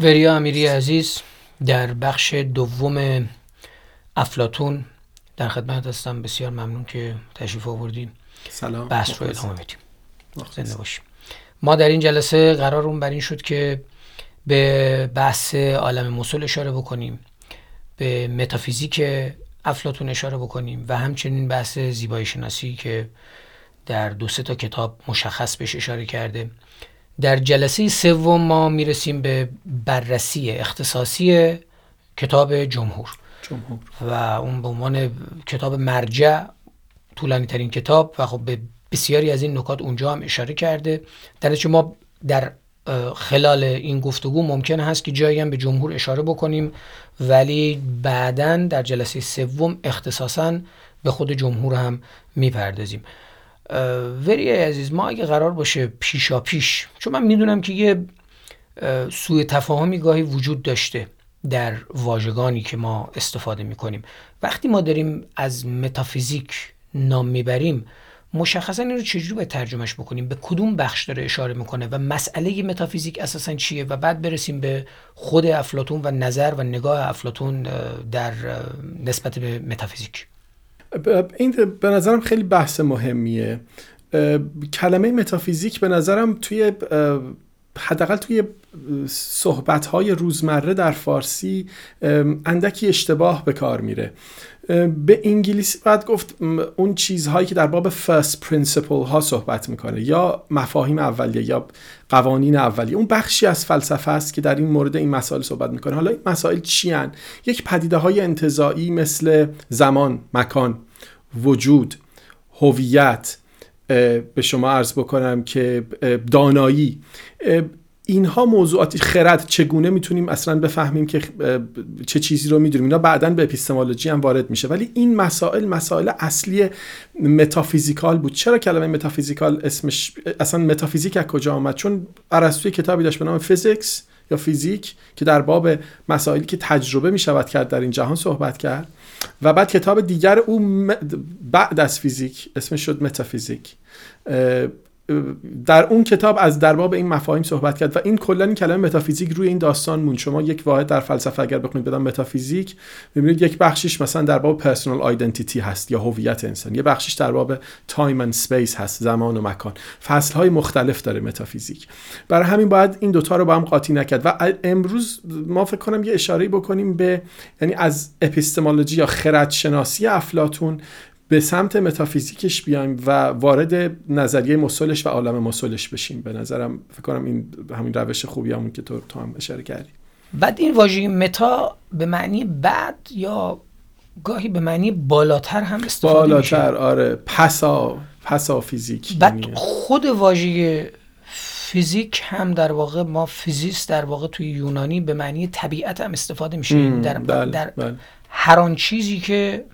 وریا امیری عزیز در بخش دوم افلاتون در خدمت هستم. بسیار ممنون که تشریف آوردیم سلام. بحث رو ادامه بدیم. زنده باشیم. ما در این جلسه قرارمون بر این شد که به بحث عالم مسل اشاره بکنیم به متافیزیک افلاتون اشاره بکنیم و همچنین بحث زیبایی شناسی که در دو سه تا کتاب مشخص بهش اشاره کرده. در جلسه سوم ما می‌رسیم به بررسی اختصاصی کتاب جمهور. جمهور. و اون به عنوان کتاب مرجع طولانی ترین کتاب و خب به بسیاری از این نکات اونجا هم اشاره کرده. در ما در خلال این گفتگو ممکن هست که جایی هم به جمهور اشاره بکنیم ولی بعدا در جلسه سوم اختصاصا به خود جمهور هم می‌پردازیم. وری عزیز ما اگه قرار باشه پیشا پیش چون من می‌دونم که یه سوء تفاهمی گاهی وجود داشته در واژگانی که ما استفاده می‌کنیم. وقتی ما داریم از متافیزیک نام می‌بریم مشخصا این رو چجوری باید ترجمهش بکنیم؟ به کدوم بخش داره اشاره می‌کنه؟ و مسئله متافیزیک اساسا چیه؟ و بعد برسیم به خود افلاتون و نظر و نگاه افلاتون در نسبت به متافیزیک. این به نظرم خیلی بحث مهمیه. کلمه متافیزیک به نظرم توی حداقل توی صحبت روزمره در فارسی اندکی اشتباه به کار میره. به انگلیسی باید گفت اون چیزهایی که در باب first principle ها صحبت می‌کنه یا مفاهیم اولیه یا قوانین اولیه. اون بخشی از فلسفه است که در این مورد این مسائل صحبت می‌کنه. حالا این مسائل چی هن؟ یک پدیده های انتزاعی مثل زمان مکان وجود هویت به شما عرض بکنم که دانایی. اینها موضوعاتی خرد چگونه می‌تونیم اصلا بفهمیم که چه چیزی رو می‌دونیم؟ اینا بعدا به epistemology هم وارد میشه. ولی این مسائل مسائل اصلی metaphysical بود. چرا کلمه metaphysical اسمش اصلا متافیزیک از کجا آمد؟ چون ارسطو کتابی داشت به نام Physics یا فیزیک که در باب مسائلی که تجربه می‌شود کرد در این جهان صحبت کرد. و بعد کتاب دیگر او بعد از فیزیک اسمش شد متافیزیک. در اون کتاب از درباب این مفاهیم صحبت کرد و این کلا این کلمه متافیزیک روی این داستان موند شما یک واحد در فلسفه اگر بخونید به نام متافیزیک می‌بینید یک بخشش مثلا در باب personal identity هست یا هویت انسان. یه بخشش در باب time and space هست زمان و مکان. فصل های مختلف داره متافیزیک. برای همین باید این دوتا رو با هم قاطی نکرد و امروز ما فکر کنم یه اشاره بکنیم به یعنی از اپیستمولوژی یا خردشناسی افلاتون به سمت متافیزیکش بیایم و وارد نظریه مسلش و عالم مسلش بشیم به نظرم فکر کنم این همین روش خوبی همون که تو, تو هم اشاره کردی بعد این واژه متا به معنی بعد یا گاهی به معنی بالاتر هم استفاده بالاتر میشه. آره پسا پسا فیزیک بعد یعنی. خود واژه فیزیک هم در واقع ما فیزیست در واقع توی یونانی به معنی طبیعت هم استفاده میشه در, بله، در بله. هر آن چیزی که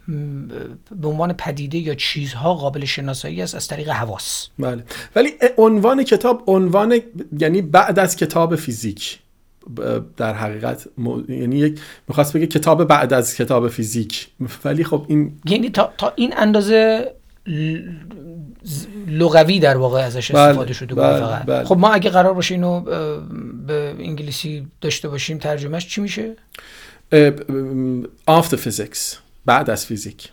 به عنوان پدیده یا چیزها قابل شناسایی است از طریق حواس. بله. ولی عنوان کتاب عنوان یعنی بعد از کتاب فیزیک در حقیقت یعنی یک می‌خواست بگه کتاب بعد از کتاب فیزیک. ولی خب این یعنی تا, تا این اندازه لغوی در واقع ازش بله، استفاده شده بله، فقط. بله. خب ما اگه قرار باشه اینو به انگلیسی داشته باشیم ترجمهش چی میشه؟ After physics. بعد از فیزیک.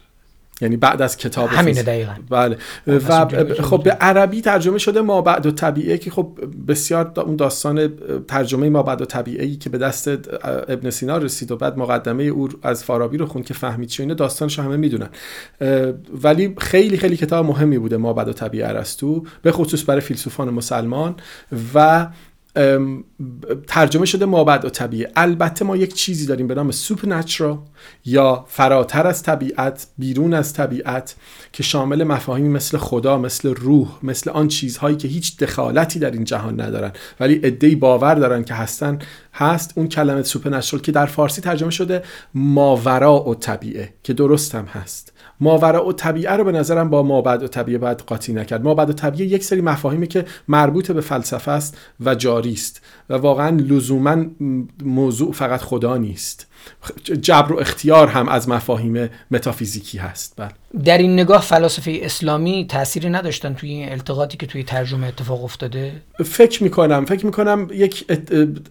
یعنی بعد از کتاب همینه دقیقا. بله. و خب به عربی ترجمه شده ما بعد و طبیعه که خب بسیار اون داستان ترجمه ما بعد و طبیعه که به دست ابن سینا رسید و بعد مقدمه او از فارابی رو خون که فهمید چه اینه داستانش همه می‌دونن. ولی خیلی خیلی کتاب مهمی بوده ما بعد و طبیعه ارسطو به خصوص برای فیلسوفان مسلمان و ترجمه شده مابعد و طبیعه. البته ما یک چیزی داریم به نام سوپرنچرال یا فراتر از طبیعت بیرون از طبیعت که شامل مفاهیمی مثل خدا مثل روح مثل آن چیزهایی که هیچ دخالتی در این جهان ندارن ولی ادهی باور دارن که هستن. هست اون کلمه سوپرنچرال که در فارسی ترجمه شده ماورا و طبیعه که درست هم هست. ماورا و طبیعه رو به نظرم با مابعد و طبیعه باید قاطی نکرد. مابعد و طبیعه یک سری مفاهیمی که مربوط به فلسفه است و جاری است و واقعا لزوما موضوع فقط خدا نیست. جبر و اختیار هم از مفاهیم متافیزیکی هست. بله. در این نگاه فلاسفه اسلامی تأثیری نداشتن توی این التقاطی که توی ترجمه اتفاق افتاده؟ فکر می‌کنم فکر می‌کنم یک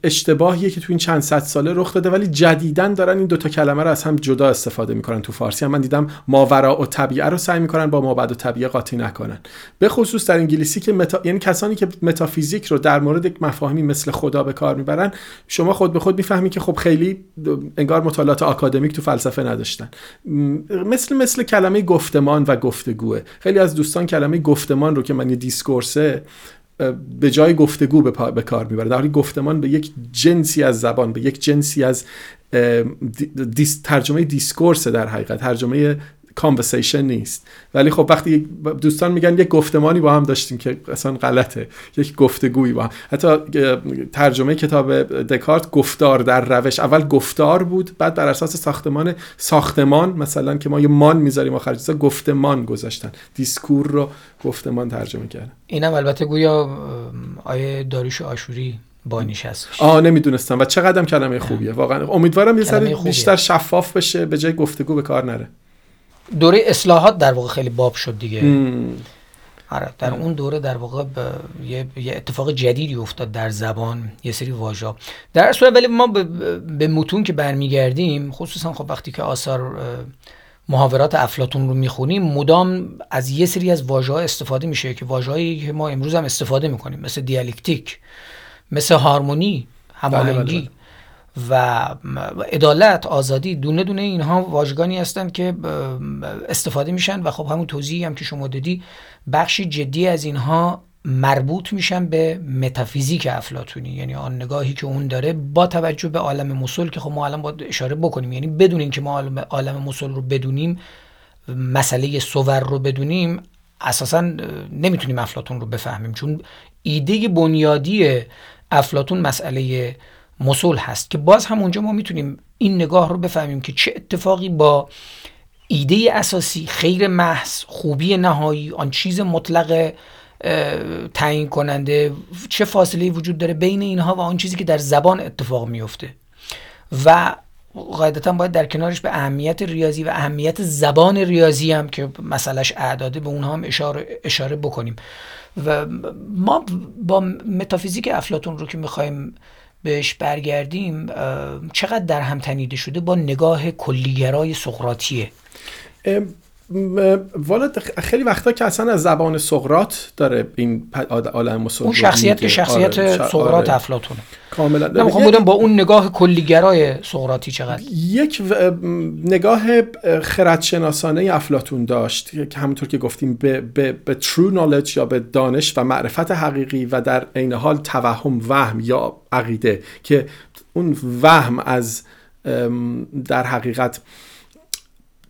اشتباهیه که توی این چند صد ساله رخ داده ولی جدیدن دارن این دوتا کلمه رو از هم جدا استفاده می‌کنن تو فارسی. هم من دیدم ماورا و طبیعه رو سعی می‌کنن با مابعد و طبیعه قاطی نکنن. به خصوص در انگلیسی که متا... یعنی کسانی که متافیزیک رو در مورد یک مفاهیمی مثل خدا به کار می‌برن شما خود به خود می‌فهمی که خب خیلی انگار مطالعات آکادمیک تو فلسفه نداشتن. مثل مثل کلمه گفتمان و گفتگوه. خیلی از دوستان کلمه گفتمان رو که من یه دیسکورسه به جای گفتگو به کار می‌بره. در حالی گفتمان به یک جنسی از زبان به یک جنسی از ترجمه discourse در حقیقت. ترجمه conversation نیست. ولی خب وقتی دوستان میگن یک گفتمانی با هم داشتیم که اصلا غلطه. یک گفتگویی با هم. حتی ترجمه کتاب دکارت گفتار در روش. اول گفتار بود بعد بر اساس ساختمان ساختمان مثلا که ما یه مان می‌ذاریم آخر چیزا گفتمان گذاشتن. discours رو گفتمان ترجمه کردن. اینم البته گویا آیه داریش آشوری بانیش هست آه نمی‌دونستم. و چقدر کلمه خوبیه. واقعا. امیدوارم یه سری بیشتر شفاف بشه به جای گفتگو به کار نره. دوره اصلاحات در واقع خیلی باب شد دیگه. آره در اون دوره در واقع یه،, یه اتفاق جدیدی افتاد در زبان یه سری واژه. در صورت ولی ما به متون که برمیگردیم خصوصا خب وقتی که آثار محاورات افلاتون رو می‌خونیم مدام از یه سری از واژه استفاده میشه که واژه‌ای که ما امروز هم استفاده می‌کنیم مثل دیالکتیک مثل هارمونی هماهنگی. بله، بله، بله. و عدالت آزادی دونه دونه اینها واژگانی هستند که استفاده میشن و خب همون توضیحی هم که شما دادی بخشی جدی از اینها مربوط میشن به متافیزیک افلاتونی یعنی آن نگاهی که اون داره با توجه به عالم مسل که خب ما الان باید اشاره بکنیم. یعنی بدون اینکه ما عالم مسل رو بدونیم مسئله سور رو بدونیم اساسا نمی‌تونیم افلاتون رو بفهمیم. چون ایده بنیادی افلاتون مسئله مسول هست که باز هم اونجا ما می‌تونیم این نگاه رو بفهمیم که چه اتفاقی با ایده اساسی خیر محض خوبی نهایی آن چیز مطلق تعیین کننده چه فاصله وجود داره بین اینها و آن چیزی که در زبان اتفاق میفته. و قاعدتا باید در کنارش به اهمیت ریاضی و اهمیت زبان ریاضی هم که مسئلهش اعداده به اونها هم اشاره, اشاره بکنیم. و ما با متافیزیک افلاتون رو که می‌خوایم بهش برگردیم چقدر در هم تنیده شده با نگاه کلیگرای سقراطیه؟ والا خیلی وقتا که اصلا از زبان سقرات داره این عالم مسلم اون شخصیت که شخصیت آره سقرات آره. افلاطونه. کاملا. نمی‌خوام بودم با اون نگاه کلیگرای سقراطی چقدر؟ یک نگاه خردشناسانه افلاتون داشت که همونطور که گفتیم به, به, به true knowledge یا به دانش و معرفت حقیقی و در عین حال توهم وهم یا عقیده که اون وهم از در حقیقت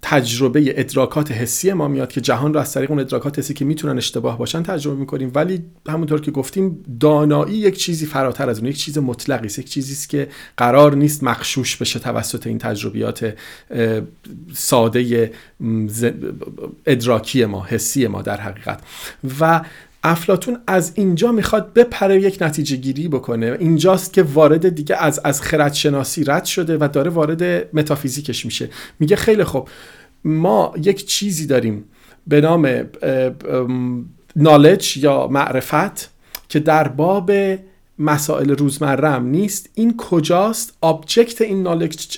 تجربه ادراکات حسی ما میاد که جهان رو از طریق اون ادراکات حسی که می‌تونن اشتباه باشن تجربه می‌کنیم. ولی همونطور که گفتیم دانایی یک چیزی فراتر از اون یک چیز مطلقی است یک چیزی است که قرار نیست مخشوش بشه توسط این تجربیات ساده ادراکی ما حسی ما در حقیقت. و افلاتون از اینجا می‌خواد بپره یک نتیجه گیری بکنه. اینجاست که وارد دیگه از از خردشناسی رد شده و داره وارد متافیزیکش میشه. میگه خیلی خوب. ما یک چیزی داریم به نام نالج یا معرفت که در باب مسائل روزمره هم نیست. این کجاست؟ object این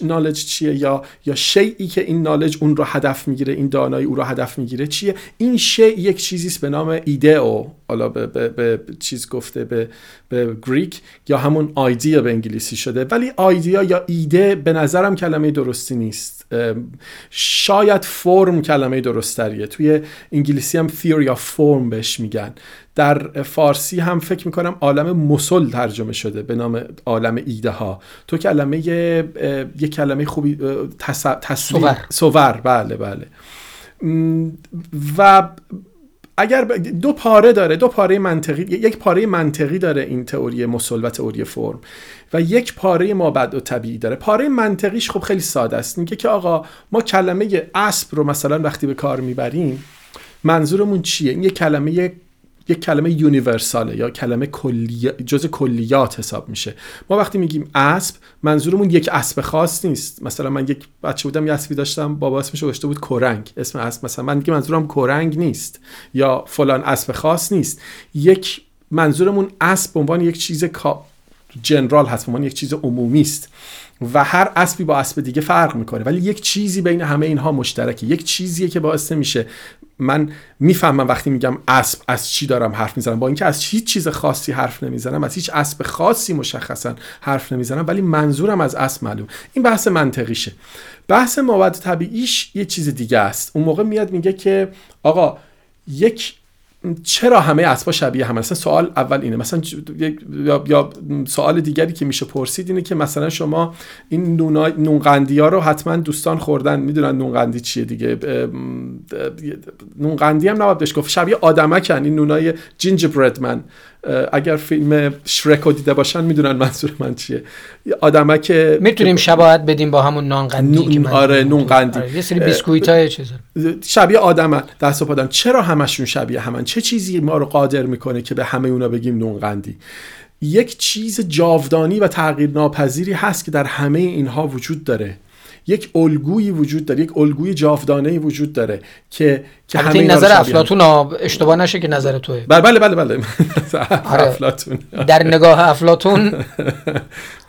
knowledge چیه؟ یا یا شیئی که این knowledge اون رو هدف می‌گیره این دانایی او رو هدف می‌گیره چیه؟ این شیء یک چیزی به نام ایده او حالا به, به, به, چیز گفته به, به Greek یا همون idea به انگلیسی شده. ولی idea یا ایده به نظرم کلمه درستی نیست. شاید فرم کلمه درست‌تریه. توی انگلیسی هم theory of فرم بهش میگن. در فارسی هم فکر می‌کنم عالم مسل ترجمه شده به نام عالم ایده ها تو کلمه یه کلمه خوبی تصویر سوور. بله بله. و اگر دو پاره داره دو پاره منطقی یک پاره منطقی داره این تئوری مسل و تئوری فرم. و یک پاره مابعد و طبیعی داره. پاره منطقیش خب خیلی ساده است. میگه که آقا ما کلمه اسب رو مثلا وقتی به کار می‌بریم منظورمون چیه؟ این یک کلمه یک کلمه یونیورساله یا کلمه کلی جز کلیات حساب میشه. ما وقتی میگیم اسب منظورمون یک اسب خاص نیست. مثلا من یک بچه بودم یه اسبی داشتم بابا اسمش گذاشته بود کرنگ اسم اسب مثلا من دیگه منظورم کرنگ نیست یا فلان اسب خاص نیست. یک منظورمون اسب به عنوان یک چیز جنرال هست به یک چیز عمومی است. و هر اسبی با اسب دیگه فرق می‌کنه. ولی یک چیزی بین همه اینها مشترکه. یک چیزیه که باعث میشه. من می‌فهمم وقتی میگم اسب از چی دارم حرف می‌زنم. با اینکه از هیچ چیز خاصی حرف نمی‌زنم از هیچ اسب خاصی مشخصا حرف نمی‌زنم ولی منظورم از اسب معلوم این بحث منطقیشه. بحث مواد طبیعیش یه چیز دیگه است. اون موقع میاد میگه که آقا یک چرا همه اسبا شبیه هم؟ مثلا سوال اول اینه. مثلا یا, یا سوال دیگری که میشه پرسید اینه که مثلا شما این نونقندی ها رو حتما دوستان خوردن. می‌دونن نونقندی چیه دیگه. نونقندی هم نباید بهش گفت. شبیه آدمکن. این نونای جینجر برد من. اگر فیلم شرکو دیده باشن می‌دونن منظور من چیه. آدمک می‌تونیم شباهت بدیم با همون نان قندی که من آره نون قندی. آره. یه سری بیسکویت های چیز شبیه آدم دست و پادم چرا همشون شبیه همن؟ چه چیزی ما رو قادر می‌کنه که به همه اونا بگیم نون قندی؟ یک چیز جاودانی و تغییر ناپذیری هست که در همه اینها وجود داره. یک الگویی وجود داره. یک الگوی جاودانه وجود داره که که همه این نظر افلاطون اشتباه نشه که نظر توه. بله بله بله بله. آره. افلاطون. در نگاه افلاطون.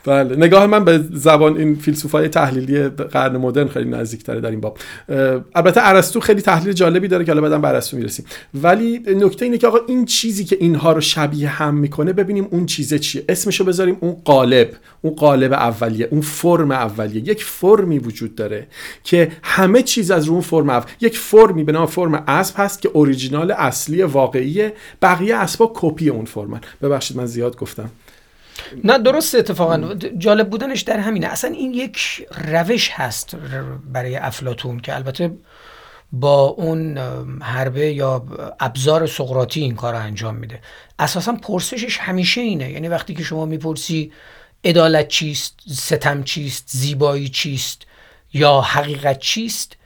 بله. نگاه من به زبان این فیلسوفای تحلیلی قرن مدرن خیلی نزدیکتره در این باب. البته ارسطو خیلی تحلیل جالبی dاره که حالا بعدم به ارسطو می‌رسیم. ولی نکته اینه که آقا این چیزی که اینها رو شبیه هم می‌کنه ببینیم اون چیزه چیه. اسمشو بذاریم اون قالب. اون قالب اولیه. اون فرم اولیه. یک فرمی وجود داره که همه چیز از رو اون فرم اول یک فرمی به نام فرم اسب هست که اوریجینال اصلی واقعیه بقیه اسبا کپی اون فرمن. ببخشید من زیاد گفتم. نه درست اتفاقا. جالب بودنش در همینه. اصلا این یک روش هست برای افلاتون که البته با اون حربه یا ابزار سقراطی این کار رو انجام میده. اساسا پرسشش همیشه اینه. یعنی وقتی که شما می‌پرسی عدالت چیست ستم چیست زیبایی چیست یا حقیقت چیست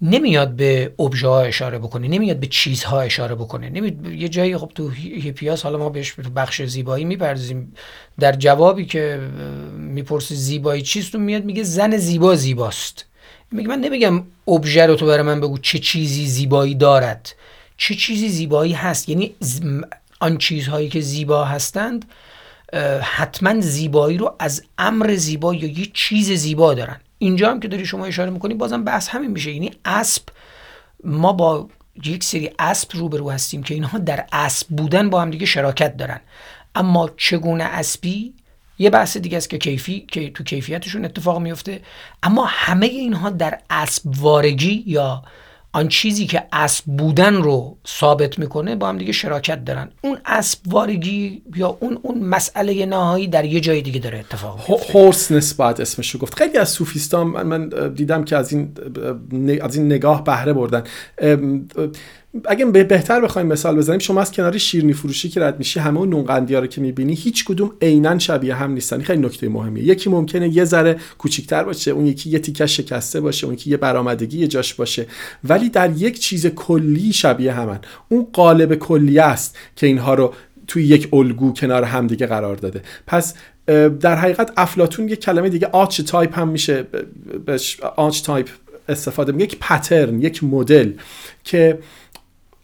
نمیاد به ابژه ها اشاره بکنه نمیاد به چیزها اشاره بکنه. نمیاد یه جایی خب تو هیپیاس حالا ما بهش بخش زیبایی میپرزیم در جوابی که می‌پرسه زیبایی چیست اون میاد میگه زن زیبا زیباست. میگه من نمیگم ابژه رو تو برای من بگو چه چیزی زیبایی دارد. چه چیزی زیبایی هست؟ یعنی آن چیزهایی که زیبا هستند حتما زیبایی رو از امر زیبا یا یه چیز زیبا دارن. اینجا هم که داری شما اشاره می‌کنی بازم بحث همین میشه. یعنی اسب ما با یک سری اسب روبرو هستیم که اینها در اسب بودن با هم دیگه شراکت دارن. اما چگونه اسبی؟ یه بحث دیگه است که کیفی که تو کیفیتشون اتفاق میفته اما همه اینها در اسب وارگی یا آن چیزی که اسب بودن رو ثابت می‌کنه با هم دیگه شراکت دارن. اون اسب وارگی یا اون اون مسئله نهایی در یه جای دیگه داره اتفاق میفته هورس نسبت اسمش رو گفت. خیلی از صوفیستان من, من دیدم که از این از این نگاه بهره بردن. اگه بهتر بخوایم مثال بزنیم شما از کنار شیرنی فروشی که رد میشی همه اون نون قندی رو که می‌بینی هیچ کدوم عینا شبیه هم نیستن. خیلی نکته مهمیه. یکی ممکنه یه ذره کوچیکتر باشه اون یکی یه تیکه شکسته باشه اون یکی یه برآمدگی یه جاش باشه. ولی در یک چیز کلی شبیه همن. اون قالب کلی است که اینها رو توی یک الگو کنار همدیگه قرار داده. پس در حقیقت افلاطون یک کلمه دیگه archetype هم میشه archetype استفاده می یک pattern یک مدل که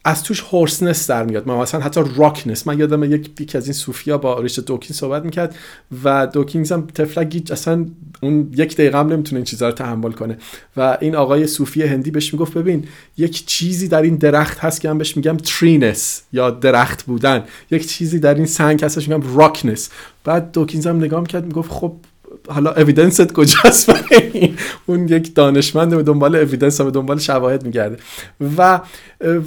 از توش horseness در میاد. من مثلا حتی rockness من یادم یک یکی از این صوفیا با ریچارد داوکینز صحبت می‌کرد و داوکینز هم طفلک اصلا اون یک دقیقه هم نمی‌تونه این چیزها رو تحمل کنه. و این آقای صوفی هندی بهش می‌گفت ببین یک چیزی در این درخت هست که من بهش میگم treeness یا درخت بودن. یک چیزی در این سنگ هستش میگم rockness. بعد داوکینز هم نگاه می‌کرد می‌گفت خب حالا اویدنست کجاست؟ اون یک دانشمند به دنبال اویدنس به دنبال شواهد میگرده. و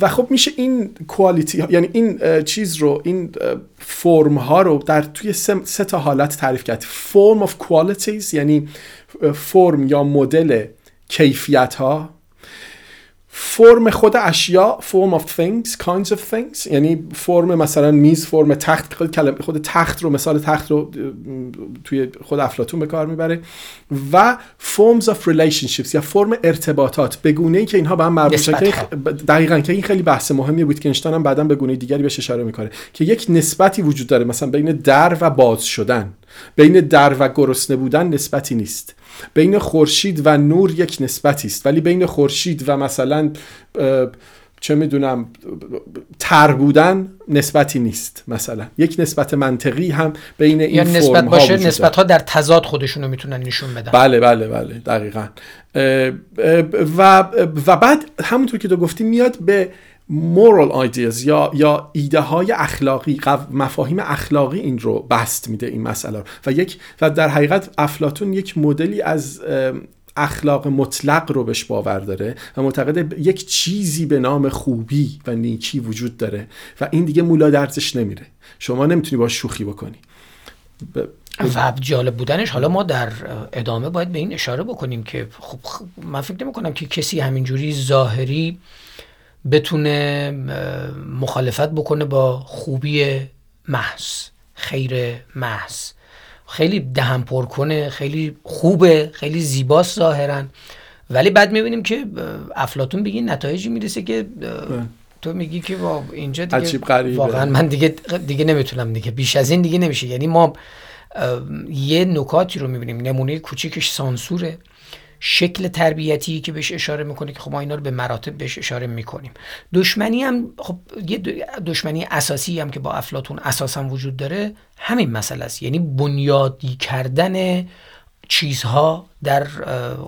و خب میشه این کوالیتی یعنی این چیز رو این فرم ها رو در توی سه, تا حالت تعریف کرد. فرم of qualities یعنی فرم یا مدل کیفیت ها فرم خود اشیا form of things kinds of things یعنی فرم مثلا میز فرم تخت خود کلمه خود تخت رو مثال تخت رو توی خود افلاتون به کار می‌بره. و forms of relationships یا فرم ارتباطات به گونه ای که اینها به هم مربوط که دقیقاً که این خیلی بحث مهمی ویتکنشتاین هم بعدا به گونه دیگری بهش اشاره می‌کنه که یک نسبتی وجود داره مثلا بین در و باز شدن. بین در و گرسنه بودن نسبتی نیست. بین خورشید و نور یک نسبتی است. ولی بین خورشید و مثلا چه می‌دونم تر بودن نسبتی نیست مثلا. یک نسبت منطقی هم بین این یا نسبت باشه نسبت ها در تضاد خودشون رو می‌تونن نشون بدن. بله بله بله دقیقا. و و بعد همونطور که تو گفتی میاد به moral ideas یا یا ایده های اخلاقی مفاهیم اخلاقی این رو بست میده این مسئله و یک و در حقیقت افلاتون یک مدلی از اخلاق مطلق رو بهش باور داره و معتقد یک چیزی به نام خوبی و نیکی وجود داره و این دیگه مولا درزش نمیره. شما نمی‌تونی با شوخی بکنی. و جالب بودنش. حالا ما در ادامه باید به این اشاره بکنیم که خب من فکر نمی کنم که کسی همینجوری ظاهری بتونه مخالفت بکنه با خوبی محض خیر محض. خیلی دهن پر کنه خیلی خوبه خیلی زیباست ظاهرا. ولی بعد می‌بینیم که افلاتون بگی نتایجی می‌رسه که بله. تو میگی که با اینجا دیگه واقعا من دیگه دیگه نمی‌تونم دیگه بیش از این دیگه نمیشه. یعنی ما یه نکاتی رو می‌بینیم. نمونه کوچیکش سانسوره. شکل تربیتی که بهش اشاره می‌کنه که خب ما اینا رو به مراتب بهش اشاره می‌کنیم. دشمنی هم خب یه دشمنی اساسی هم که با افلاتون اساسا وجود داره همین مسئله است. یعنی بنیادی کردن چیزها در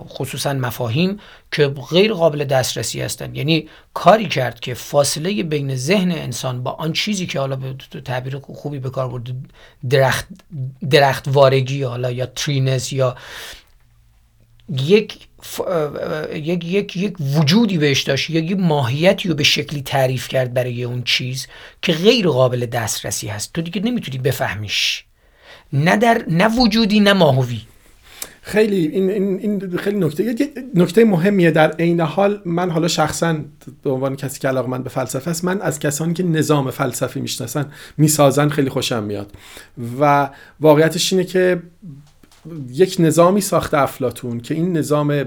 خصوصا مفاهیم که غیر قابل دسترسی هستند. یعنی کاری کرد که فاصله بین ذهن انسان با آن چیزی که حالا به تعبیر خوبی به کار برده درخت درخت وارگی حالا یا ترینس یا یک یک یک یک وجودی بهش داشت یک ماهیتی رو به شکلی تعریف کرد برای اون چیز که غیر قابل دسترسی هست. تو دیگه نمی‌تونی بفهمیش. نه در نه وجودی نه ماهوی. خیلی این, این, این خیلی نکته نکته مهمیه در عین حال من حالا شخصا به عنوان کسی که علاقه من به فلسفه است من از کسانی که نظام فلسفی می‌شناسن می‌سازن خیلی خوشم میاد. و واقعیتش اینه که یک نظامی ساخته افلاتون که این نظام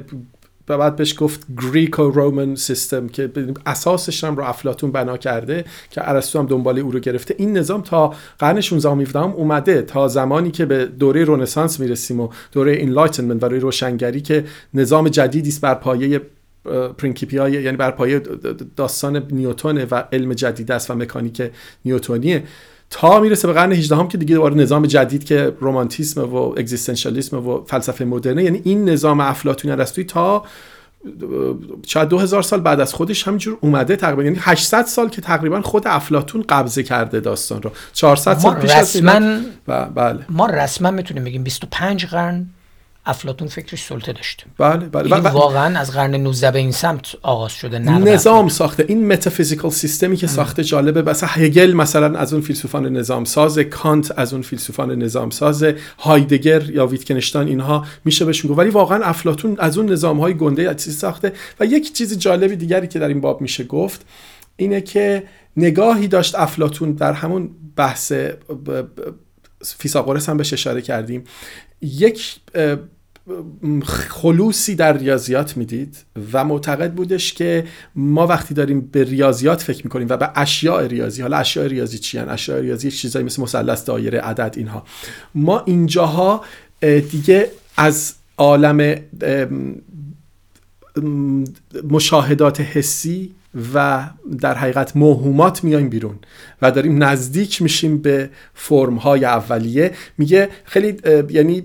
بعد بهش گفت گریکو رومن سیستم که اساسش هم رو افلاتون بنا کرده که ارسطو هم دنبال او رو گرفته. این نظام تا قرن 16 17 اومده تا زمانی که به دوره رنسانس می‌رسیم و دوره Enlightenment یا روشنگری که نظام جدیدی است بر پایه پرینکیپیای یعنی بر پایه داستان نیوتونه و علم جدید است و مکانیک نیوتونیه تا می‌رسه به قرن 18 هم که دیگه دوباره نظام جدید که رومانتیسم و اگزیستانسیالیسم و فلسفه مدرنه یعنی این نظام افلاطونی ارسطویی تا شاید 2000 سال بعد از خودش همینجور اومده تقریبا. یعنی 800 سال که تقریبا خود افلاطون قبضه کرده داستان رو. 400 سال پیش از بله. ما رسما می‌تونیم بگیم 25 قرن افلاطون فکرش سلطه داشته. بله بله, بله, بله. واقعا از قرن 19 به این سمت آغاز شده نظام ساخته. این metaphysical system ی که ساخته جالبه. مثلا هگل مثلا از اون فیلسوفان نظام ساز کانت از اون فیلسوفان نظام ساز هایدگر یا ویتگنشتاین اینها میشه بهشون گفت. ولی واقعا افلاطون از اون نظام های گنده چیزی ساخته. و یک چیز جالبی دیگری که در این باب میشه گفت اینه که نگاهی داشت افلاتون در همون بحث فیساغورس هم بهش اشاره کردیم. یک خلوصی در ریاضیات می‌دید و معتقد بودش که ما وقتی داریم به ریاضیات فکر می‌کنیم و به اشیاء ریاضی حالا اشیاء ریاضی چی هن؟ اشیاء ریاضی چیزایی مثل مثلث دایره عدد اینها ما اینجاها دیگه از عالم مشاهدات حسی و در حقیقت موهومات میایم بیرون و داریم نزدیک میشیم به فرم های اولیه. میگه خیلی یعنی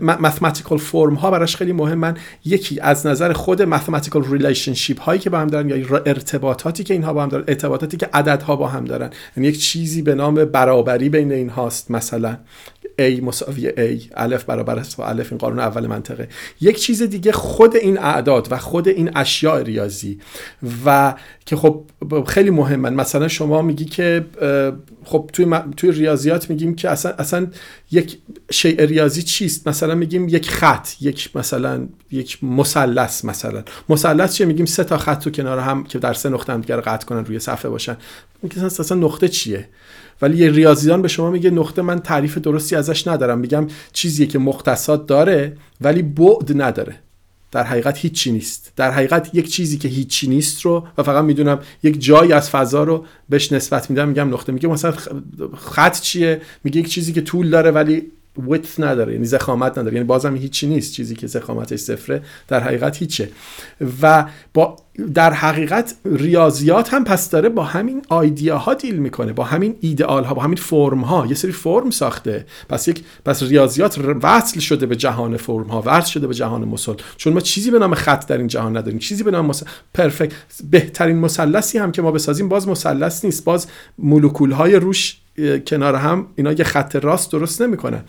mathematical form ها براش خیلی مهمن. یکی از نظر خود mathematical relationship هایی که با هم دارن یا ارتباطاتی که اینها با هم دارن ارتباطاتی که عددها با هم دارن. یعنی یک چیزی به نام برابری بین این هاست مثلا. A مساوی A الف برابر است با الف این قانون اول منطقه. یک چیز دیگه خود این اعداد و خود این اشیاء ریاضی و که خب خیلی مهمن. مثلا شما میگی که خب توی, توی ریاضیات میگیم که اصلا, اصلا یک شیء ریاضی چیست؟ مثلا میگیم یک خط یک مثلا یک مثلث مثلا. مثلث چیه؟ میگیم سه تا خط تو کنار هم که در سه نقطه هم دیگه قطع کنن روی صفحه باشن. اصلا نقطه چیه؟ ولی یه ریاضیدان به شما میگه نقطه من تعریف درستی ازش ندارم. میگم چیزیه که مختصات داره ولی بعد نداره. در حقیقت هیچی نیست. در حقیقت یک چیزی که هیچی نیست رو و فقط می‌دونم یک جایی از فضا رو بهش نسبت میدم میگم نقطه. میگه مثلا خط چیه؟ میگه یک چیزی که طول داره ولی width نداره یعنی زخامت نداره. یعنی بازم هیچی نیست. چیزی که زخامتش صفره در حقیقت هیچه. و با در حقیقت ریاضیات هم پس داره با همین آیدیا ها دیل می‌کنه با همین ایدئال ها با همین فرم ها یه سری فرم ساخته. پس یک پس ریاضیات وصل شده به جهان فرم ها وصل شده به جهان مسل. چون ما چیزی به نام خط در این جهان نداریم. چیزی به نام مسل... پرفکت بهترین مثلثی هم که ما بسازیم باز مثلث نیست. باز مولکول های روش کنار هم اینا یه خط راست درست نمی‌کنن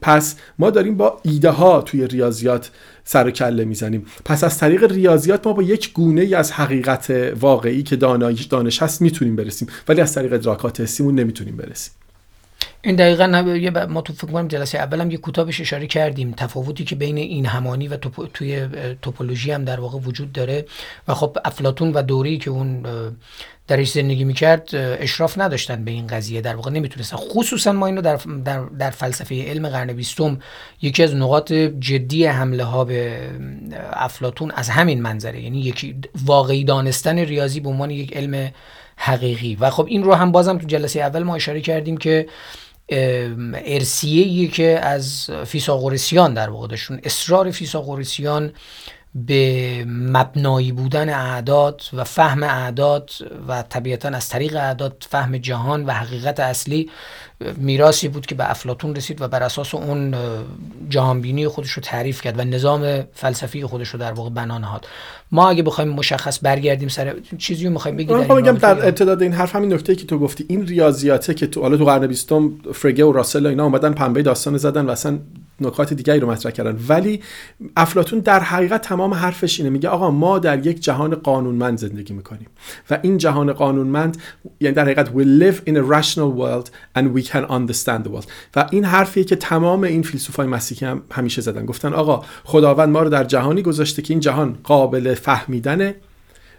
پس ما داریم با ایده ها توی ریاضیات سر و کله می‌زنیم. پس از طریق ریاضیات ما با یک گونه ای از حقیقت واقعی که دانش دانش هست می‌تونیم برسیم. ولی از طریق ادراکات حسیمون نمی‌تونیم برسیم. این دقیقا ما تو فکر کنم جلسه اولم یه کوتاهش اشاره کردیم. تفاوتی که بین این همانی و توی توپولوژی هم در واقع وجود داره. و خب افلاتون و دوری که اون درش زندگی می‌کرد اشراف نداشتن به این قضیه. در واقع نمی‌تونستن. خصوصا ما اینو در, در, در فلسفه علم قرن بیستم یکی از نقاط جدی حمله ها به افلاتون از همین منظره. یعنی یکی واقعی دانستن ریاضی به عنوان یک علم حقیقی. و خب این رو هم بازم تو جلسه اول ما اشاره کردیم که ارسیه که از فیساغورسیان در واقع داشتون. اصرار فیساغورسیان به مبنایی بودن اعداد و فهم اعداد و طبیعتا از طریق اعداد فهم جهان و حقیقت اصلی میراسی بود که به افلاتون رسید و بر اساس اون جهانبینی خودش رو تعریف کرد و نظام فلسفی خودش رو در واقع بنا نهاد. ما اگه بخوایم مشخص برگردیم سر چیزی رو می‌خوایم بگیم من میگم در ابتدا این حرف همین نکته که تو گفتی این ریاضیاته که تو حالا تو قرن 20 فرگه و راسل و اینا اومدن پنبه داستان زدن و اصلا نکات دیگری رو مطرح کردن. ولی افلاتون در حقیقت تمام حرفش اینه. میگه آقا ما در یک جهان قانونمند زندگی می‌کنیم. و این جهان قانونمند یعنی در حقیقت we live in a rational world and we can understand the world. و این حرفیه که تمام این فیلسوفای مسیحی هم همیشه زدن. گفتن آقا خداوند ما رو در جهانی گذاشته که این جهان قابل فهمیدنه.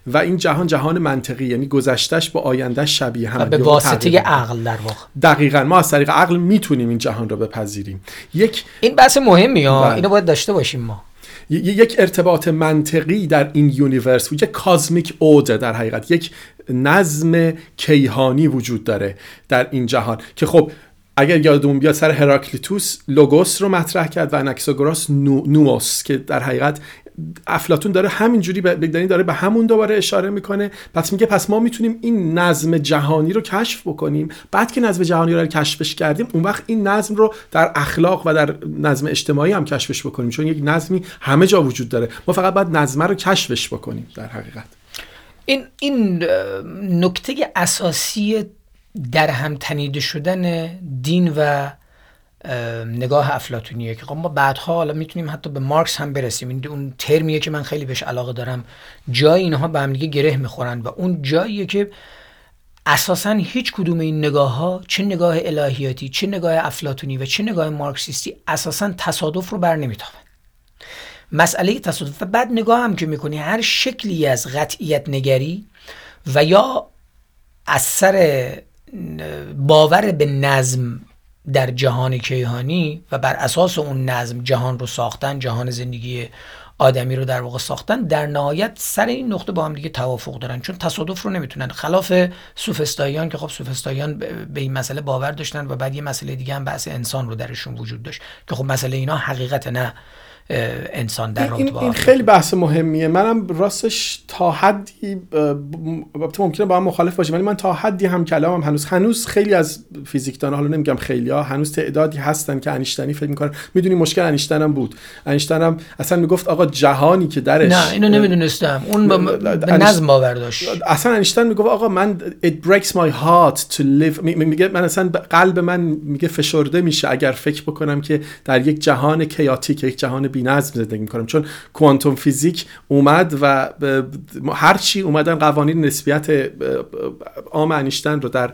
و این جهان جهان منطقی یعنی گذشتهش با آیندهش شبیه هم. به واسطه عقل در واقع. دقیقا. ما از طریق عقل می‌تونیم این جهان رو بپذیریم. یک این بحث مهمی ها. بله. اینو باید داشته باشیم ما. یک ارتباط منطقی در این universe یک cosmic order ه در حقیقت. یک نظم کیهانی وجود داره در این جهان که خب اگر یادمون بیاد سر هراکلیتوس لوگوس رو مطرح کرد و آناکساگوراس نو، نووس که در حقیقت افلاطون داره همینجوری به داره به همون دوباره اشاره می‌کنه. پس میگه پس ما می‌تونیم این نظم جهانی رو کشف بکنیم. بعد که نظم جهانی رو کشفش کردیم اون وقت این نظم رو در اخلاق و در نظم اجتماعی هم کشفش بکنیم. چون یک نظمی همه جا وجود داره. ما فقط باید نظمه رو کشفش بکنیم در حقیقت. این این نکته اساسی در هم تنیده شدن دین و نگاه افلاتونیه که خب ما بعدها حالا می‌تونیم حتی به مارکس هم برسیم. این اون ترمیه که من خیلی بهش علاقه دارم جای اینها به هم دیگه گره می‌خورن و اون جاییه که اساسا هیچ کدوم این نگاه ها چه نگاه الهیاتی چه نگاه افلاتونی و چه نگاه مارکسیستی اساسا تصادف رو بر نمیتابن مسئله تصادف و بعد نگاه هم که می‌کنی هر شکلی از قطعیت نگری و یا از سر باور به نظم در جهان کیهانی و بر اساس اون نظم جهان رو ساختن جهان زندگی آدمی رو در واقع ساختن در نهایت سر این نقطه با هم دیگه توافق دارن. چون تصادف رو نمی‌تونن. خلاف سوفستاییان که خب سوفستاییان به این مسئله باور داشتن و بعد یه مسئله دیگه هم بحث انسان رو درشون وجود داشت. که خب مسئله اینا حقیقت نه. انسان در این, این خیلی بحث مهمیه. منم راستش تا حدی ممکنه با هم مخالف باشیم ولی من تا حدی هم کلامم هنوز هنوز خیلی از فیزیکدان حالا نمیگم خیلی ها هنوز تعدادی هستن که انیشتنی فکر می‌کنن. می‌دونی مشکل انیشتن هم بود. انیشتن هم اصلا می‌گفت آقا جهانی که درش نه اینو نمی‌دونستم. اون به نظم باور داشت. اصلا انیشتن می‌گفت آقا من it breaks my heart to live. میگه من اصلا قلب من میگه فشرده میشه اگر فکر بکنم که در یک جهان کیاتیک یک جهان نظم زندگی می‌کنم. چون کوانتوم فیزیک اومد و هر چی اومدن قوانین نسبیت عام انیشتن رو در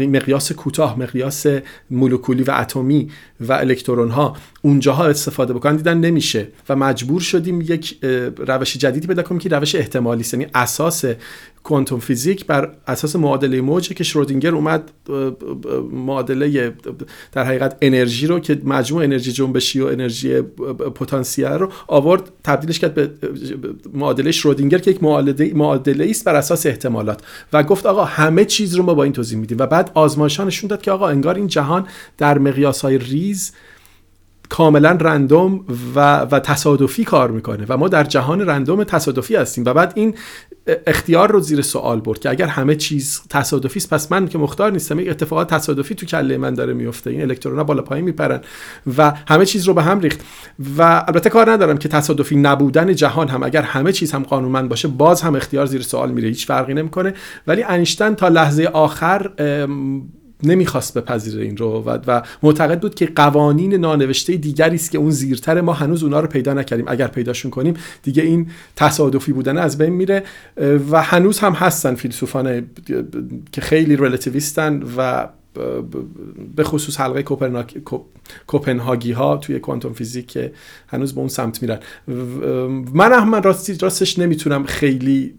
مقیاس کوتاه مقیاس مولکولی و اتمی و الکترون ها اونجاها استفاده بکنن دیدن نمیشه. و مجبور شدیم یک روش جدیدی پیدا کنیم که روش احتمالی است یعنی اساس کوانتوم فیزیک بر اساس معادله موجه که شرودینگر اومد معادله در حقیقت انرژی رو که مجموع انرژی جنبشی و انرژی پتانسیل رو آورد تبدیلش کرد به معادله شرودینگر که یک معادله است بر اساس احتمالات. و گفت آقا همه چیز رو ما با این توضیح میدیم. و بعد آزمایشان نشون داد که آقا انگار این جهان در مقیاس های ریز کاملا رندوم و, و تصادفی کار می‌کنه و ما در جهان رندوم تصادفی هستیم. و بعد این اختیار رو زیر سوال برد که اگر همه چیز تصادفی است پس من که مختار نیستم این اتفاقات تصادفی تو کله من داره میفته. این الکترون بالا پایین میپرن و همه چیز رو به هم ریخت. و البته کار ندارم که تصادفی نبودن جهان هم. اگر همه چیز هم قانونمند باشه باز هم اختیار زیر سوال میره. هیچ فرقی نمی‌کنه. ولی انیشتن تا لحظه آخر نمی‌خواست بپذیره این رو و, و معتقد بود که قوانین نانوشته دیگری است که اون زیرتر ما هنوز اونا رو پیدا نکردیم. اگر پیداشون کنیم دیگه این تصادفی بودن از بین میره و هنوز هم هستن فیلسوفان که خیلی ریلیتیویستن و به خصوص حلقه کوپنهاگی ها توی کوانتوم فیزیک که هنوز به اون سمت میرن. من هم من راستش نمی‌تونم خیلی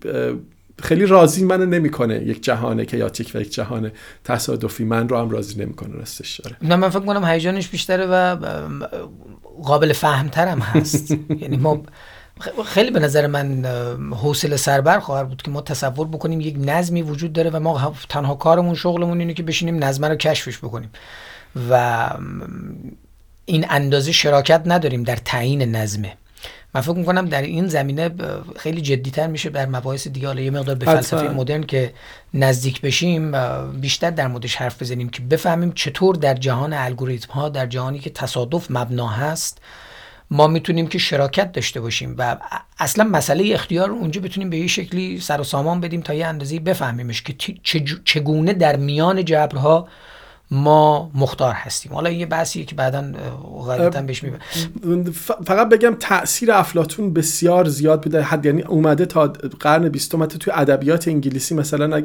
خیلی راضی منو نمی‌کنه یک جهان کیاتیک و یک جهان تصادفی. من رو هم راضی نمی‌کنه راستش داره. نه من فکر کنم هیجانش بیشتره و قابل فهمترم هست. یعنی ما خیلی به نظر من حوصله سربر خواهر بود که ما تصور بکنیم یک نظمی وجود داره و ما تنها کارمون شغلمون اینه که بشینیم نظم رو کشفش بکنیم. و این اندازه شراکت نداریم در تعیین نظمه. من فکر می‌کنم در این زمینه خیلی جدیتر میشه بر مباحث دیگه. حالا یه مقدار به فلسفه مدرن که نزدیک بشیم بیشتر در موردش حرف بزنیم که بفهمیم چطور در جهان الگوریتم ها در جهانی که تصادف مبنا هست ما می‌تونیم که شراکت داشته باشیم و اصلا مسئله اختیار اونجا بتونیم به یه شکلی سر و سامان بدیم تا یه اندازه بفهمیمش که چگونه در میان جبرها ما مختار هستیم. حالا یه بحثیه که بعدا غالبا بهش میبه فقط بگم تاثیر افلاتون بسیار زیاد بوده. حد یعنی اومده تا قرن 20 توی ادبیات انگلیسی مثلا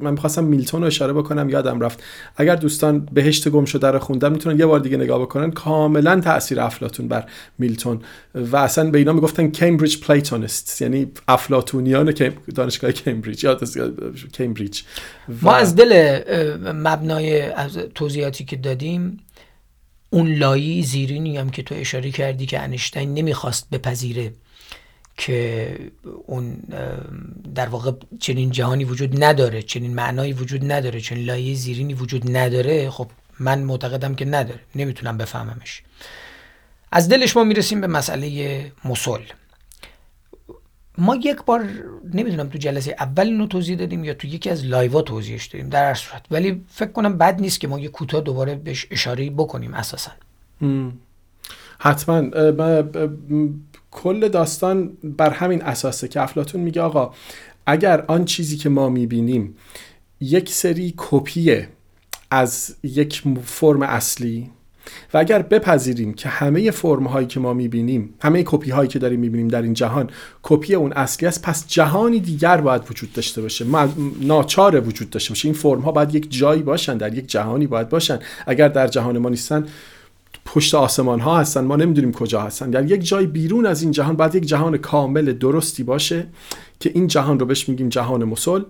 من می‌خواستم میلتون رو اشاره بکنم یادم رفت. اگر دوستان بهشت گم شده رو خوندن می‌تونن یه بار دیگه نگاه بکنن. کاملا تاثیر افلاتون بر میلتون. و اصلا به اینا می‌گفتن کمبریج پلیتونیست یعنی افلاتونیان دانشگاه کمبریج یا کمبریج ما از دل مبنای از توضیحاتی که دادیم اون لایی زیرینی هم که تو اشاره کردی که انشتین نمی‌خواست بپذیره که اون در واقع چنین جهانی وجود نداره چنین معنایی وجود نداره چنین لایه زیرینی وجود نداره خب من معتقدم که نداره نمی‌تونم بفهممش. از دلش ما می‌رسیم به مسئله مسل. ما یک بار نمی‌دونم تو جلسه اول اینو توضیح دادیم یا تو یکی از لایوا توضیحش دادیم در صورت. ولی فکر کنم بد نیست که ما یه کوتاه دوباره بهش اشاره بکنیم اساسا. حتما. کل داستان بر همین اساسه که افلاتون میگه آقا اگر آن چیزی که ما می‌بینیم یک سری کپیه از یک فرم اصلی و اگر بپذیریم که همه فرم هایی که ما می‌بینیم همه کپی هایی که داریم می‌بینیم در این جهان کپی اون اصلی است پس جهانی دیگر باید وجود داشته باشه. ناچار وجود داشته باشه. این فرم ها باید یک جایی باشن در یک جهانی باید باشن. اگر در جهان ما نیستن پشت آسمان ها هستن ما نمی‌دونیم کجا هستن. در یک جای بیرون از این جهان باید یک جهان کامل درستی باشه که این جهان رو بهش میگیم جهان مسل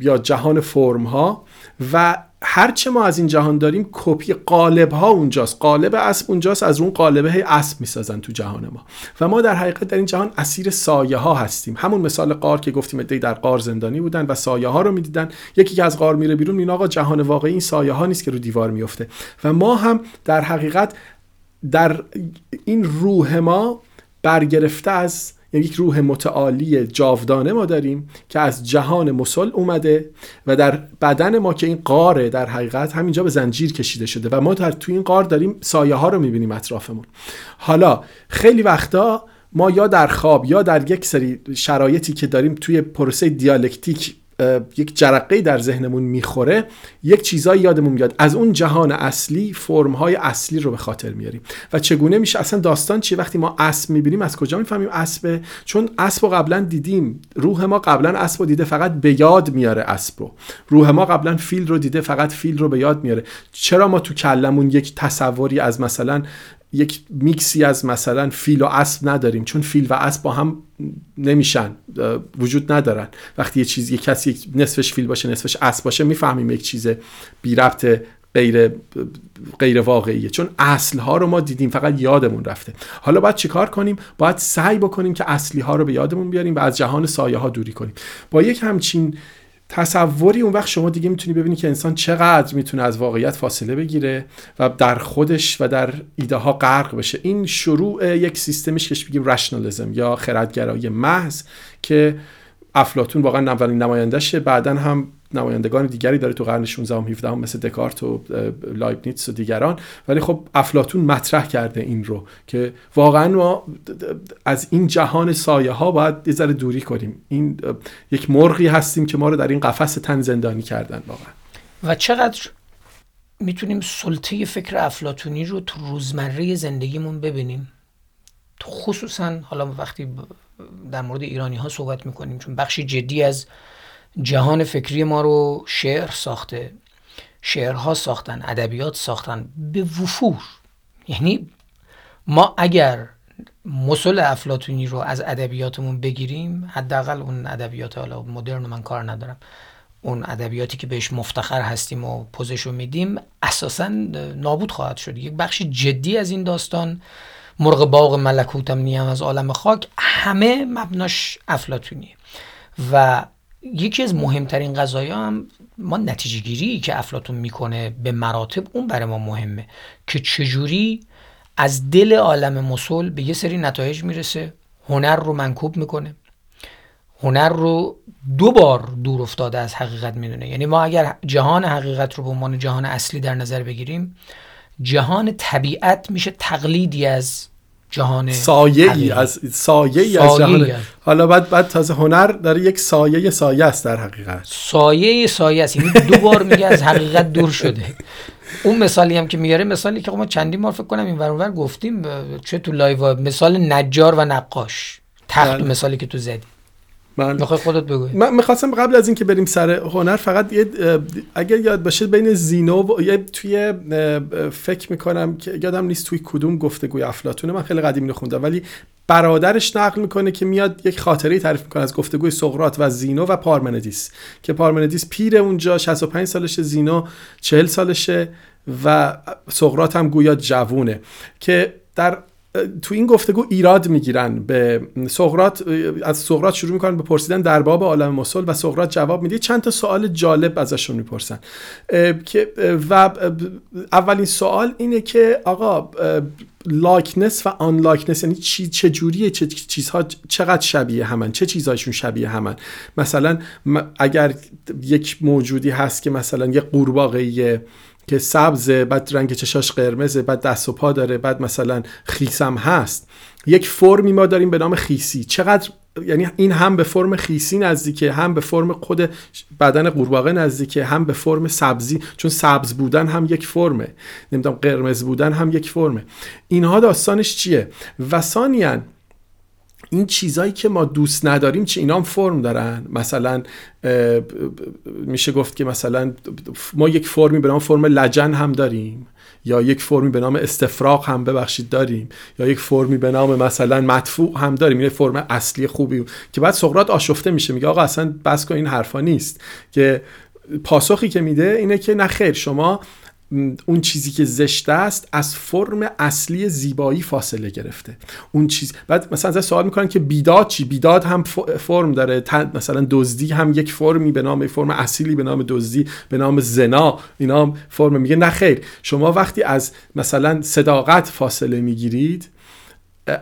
یا جهان فرم ها و هرچه ما از این جهان داریم کپی قالب ها اونجاست. قالب اسب اونجاست از اون قالبه اسب می‌سازن تو جهان ما. و ما در حقیقت در این جهان اسیر سایه ها هستیم. همون مثال قار که گفتیم ادهی در قار زندانی بودن و سایه ها رو می‌دیدن. یکی که از قار میره بیرون این آقا جهان واقعی این سایه ها نیست که رو دیوار میفته و ما هم در حقیقت در این روح ما برگرفته از یک روح متعالی جاودانه ما داریم که از جهان مسل اومده و در بدن ما که این قاره در حقیقت همینجا به زنجیر کشیده شده و ما در توی این قار داریم سایه ها رو می‌بینیم اطرافمون. حالا خیلی وقتا ما یا در خواب یا در یک سری شرایطی که داریم توی پروسه دیالکتیک یک جرقه در ذهنمون می‌خوره یک چیزایی یادمون میاد. از اون جهان اصلی فرمهای اصلی رو به خاطر میاریم. و چگونه میشه اصلا داستان چیه؟ وقتی ما اسب می‌بینیم از کجا می‌فهمیم اسبه چون اسب رو قبلا دیدیم. روح ما قبلا اسب رو دیده فقط به یاد میاره اسب رو. روح ما قبلا فیل رو دیده فقط فیل رو به یاد میاره. چرا ما تو کلمون یک تصوری از مثلا یک میکسی از مثلا فیل و اسب نداریم چون فیل و اسب با هم نمیشن وجود ندارن. وقتی یه چیز یه کسی نصفش فیل باشه نصفش اسب باشه می‌فهمیم یک چیز بی ربط غیر غیر واقعیه. چون اصل ها رو ما دیدیم فقط یادمون رفته. حالا باید چیکار کنیم؟ باید سعی بکنیم که اصلی ها رو به یادمون بیاریم و از جهان سایه ها دوری کنیم. با یک همچین تصوری اون وقت شما دیگه می‌تونی ببینی که انسان چقدر می‌تونه از واقعیت فاصله بگیره و در خودش و در ایده ها غرق بشه. این شروع یک سیستمیش که بگیم رشنالیزم یا خردگرایی محض که افلاتون واقعا اولین نمایندهشه. بعدا هم نمایندگان دیگری داره تو قرن 16 و 17 مثل دکارت و لایبنیتس و دیگران. ولی خب افلاتون مطرح کرده این رو که واقعا ما از این جهان سایه ها باید یه ذره دوری کنیم. این یک مرغی هستیم که ما رو در این قفس تن زندانی کردن واقعا. و چقدر می‌تونیم سلطه فکر افلاتونی رو تو روزمره زندگیمون ببینیم؟ خصوصا حالا وقتی در مورد ایرانی ها صحبت می‌کنیم چون بخشی جدی از جهان فکری ما رو شعر ساخته. شعرها ساختن ادبیات ساختن به وفور. یعنی ما اگر مسل افلاتونی رو از ادبیاتمون بگیریم حداقل اون ادبیات حالا مدرن من کار ندارم اون ادبیاتی که بهش مفتخر هستیم و پوزش رو میدیم اساسا نابود خواهد شد. یک بخش جدی از این داستان مرغ باغ ملکوتم نیم از عالم خاک همه مبناش افلاتونیه و یکی از مهمترین قضایا هم ما نتیجه گیری که افلاتون می‌کنه به مراتب اون برای ما مهمه که چجوری از دل عالم مسل به یه سری نتایج می‌رسه. هنر رو منکوب می‌کنه. هنر رو دو بار دور افتاده از حقیقت می‌دونه. یعنی ما اگر جهان حقیقت رو به عنوان جهان اصلی در نظر بگیریم جهان طبیعت میشه تقلیدی از جهان سایه ای از سایه ای از جهان حالا بعد بعد تازه هنر داره یک سایه سایه است در حقیقت. سایه سایه است. یعنی دو بار میگه از حقیقت دور شده. اون مثالی هم که میاره مثالی که ما چندی بار فکر کنم این ور اون‌ور گفتیم چه تو live مثال نجار و نقاش. تخت بله. مثالی که تو زدی. من خودت بگو. من می‌خواستم قبل از اینکه بریم سر هنر فقط یه اگر یاد باشه بین زینو و یه توی فکر می‌کنم که یادم نیست توی کدوم گفتگوی افلاطونه من خیلی قدیمی رو خوندم ولی برادرش نقل می‌کنه که میاد یک خاطره تعریف می‌کنه از گفتگوی سقراط و زینو و پارمنیدس که پارمنیدس پیر اونجا 65 سالشه زینو 40 سالشه و سقراط هم گویا جوونه که در تو این گفتگو ایراد می‌گیرن به سقراط از سقراط شروع می‌کنن به پرسیدن در باب عالم مثل و سقراط جواب میده. چند تا سوال جالب ازشون می‌پرسن. که و اولین سوال اینه که آقا likeness و unlikeness یعنی چی چه جوریه چه چیزها چقدر شبیه همن چه چیزهایشون شبیه همن؟ مثلا اگر یک موجودی هست که مثلا یه قورباغه که سبزه بعد رنگ چشاش قرمزه بعد دست و پا داره بعد مثلا خیسم هست. یک فرمی ما داریم به نام خیسی. چقدر یعنی این هم به فرم خیسی نزدیکه هم به فرم خود بدن قورباغه نزدیکه هم به فرم سبزی. چون سبز بودن هم یک فرمه. نمی‌دونم قرمز بودن هم یک فرمه. اینها داستانش چیه؟ و ثانیاً این چیزایی که ما دوست نداریم چه اینا هم فرم دارن. مثلا میشه گفت که مثلا ما یک فرمی به نام فرم لجن هم داریم. یا یک فرمی به نام استفراغ هم ببخشید داریم. یا یک فرمی به نام مثلا مدفوع هم داریم. این فرم اصلی خوبی که بعد سقراط آشفته میشه. میگه آقا اصلا بس کن این حرفا نیست. که پاسخی که میده اینه که نه خیر شما اون چیزی که زشته است از فرم اصلی زیبایی فاصله گرفته. اون چیز بعد مثلا از سوال می‌کنن که بیداد چی؟ بیداد هم فرم داره. مثلا دزدی هم یک فرمی به نام فرم اصلی به نام دزدی به نام زنا اینا هم فرم میگه. نه خیر. شما وقتی از مثلا صداقت فاصله می‌گیرید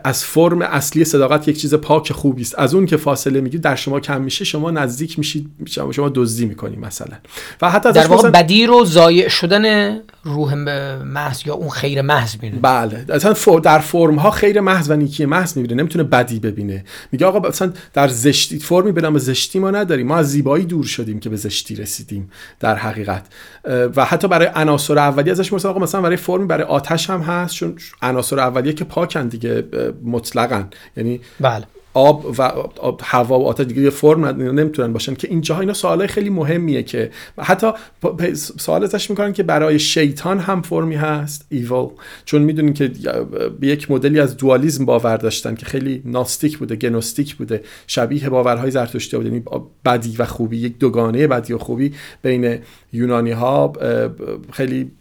از فرم اصلی صداقت یک چیز پاک خوبی است. از اون که فاصله می‌گیرید در شما کم میشه. شما نزدیک میشید شما دزدی می‌کنید مثلا. و حتی در واقع بدی رو ضایع شدن روح محض یا اون خیر محض می‌بینه بله. اصلا در فرم ها خیر محض و نیکی محض می‌بینه. نمی‌تونه بدی ببینه. میگه آقا مثلا در زشتی فرمی به نام زشتی ما نداریم. ما از زیبایی دور شدیم که به زشتی رسیدیم در حقیقت. و حتی برای عناصر اولیه ازش مثلا آقا مثلا برای فرمی برای آتش هم هست؟ چون عناصر اولیه که پاکن دیگه. مطلقا. یعنی بله. آب و هوا و آتش دیگه یه فرم نمی‌تونن باشن که اینجاها اینا سوالای خیلی مهمیه که حتی سوال ازش می‌کنن که برای شیطان هم فرمی هست ایول چون می‌دونین که به یک مدلی از دوالیزم باور داشتن که خیلی ناستیک بوده گنوستیک بوده شبیه باورهای زرتشتی بوده. یعنی بدی و خوبی یک دوگانه بدی و خوبی بین یونانی ها خیلی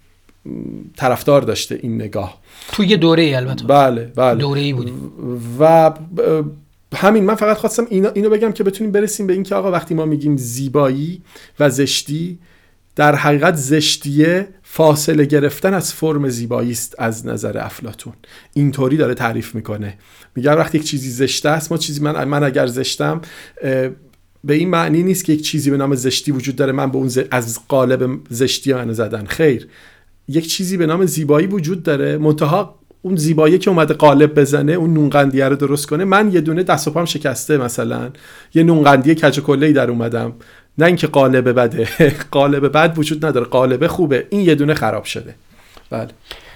طرفدار داشته این نگاه. توی دوره البته. بله بله. دوره ای و همین من فقط خواستم اینو, اینو بگم که بتونیم برسیم به اینکه آقا وقتی ما میگیم زیبایی و زشتی در حقیقت زشتیه فاصله گرفتن از فرم زیبایی است از نظر افلاتون اینطوری داره تعریف می‌کنه. میگه وقتی یک چیزی زشته است ما چیزی من من اگر زشتم به این معنی نیست که یک چیزی به نام زشتی وجود داره من به اون از قالب زشتی من زدن. خیر. یک چیزی به نام زیبایی وجود داره. منتها اون زیبایی که اومده قالب بزنه اون نونقندیه رو درست کنه. من یه دونه دست و پام شکسته مثلا. یه نونقندی کج کله در اومدم. نه اینکه قالب بده. قالب بد وجود نداره. قالب خوبه. این یه دونه خراب شده. بله.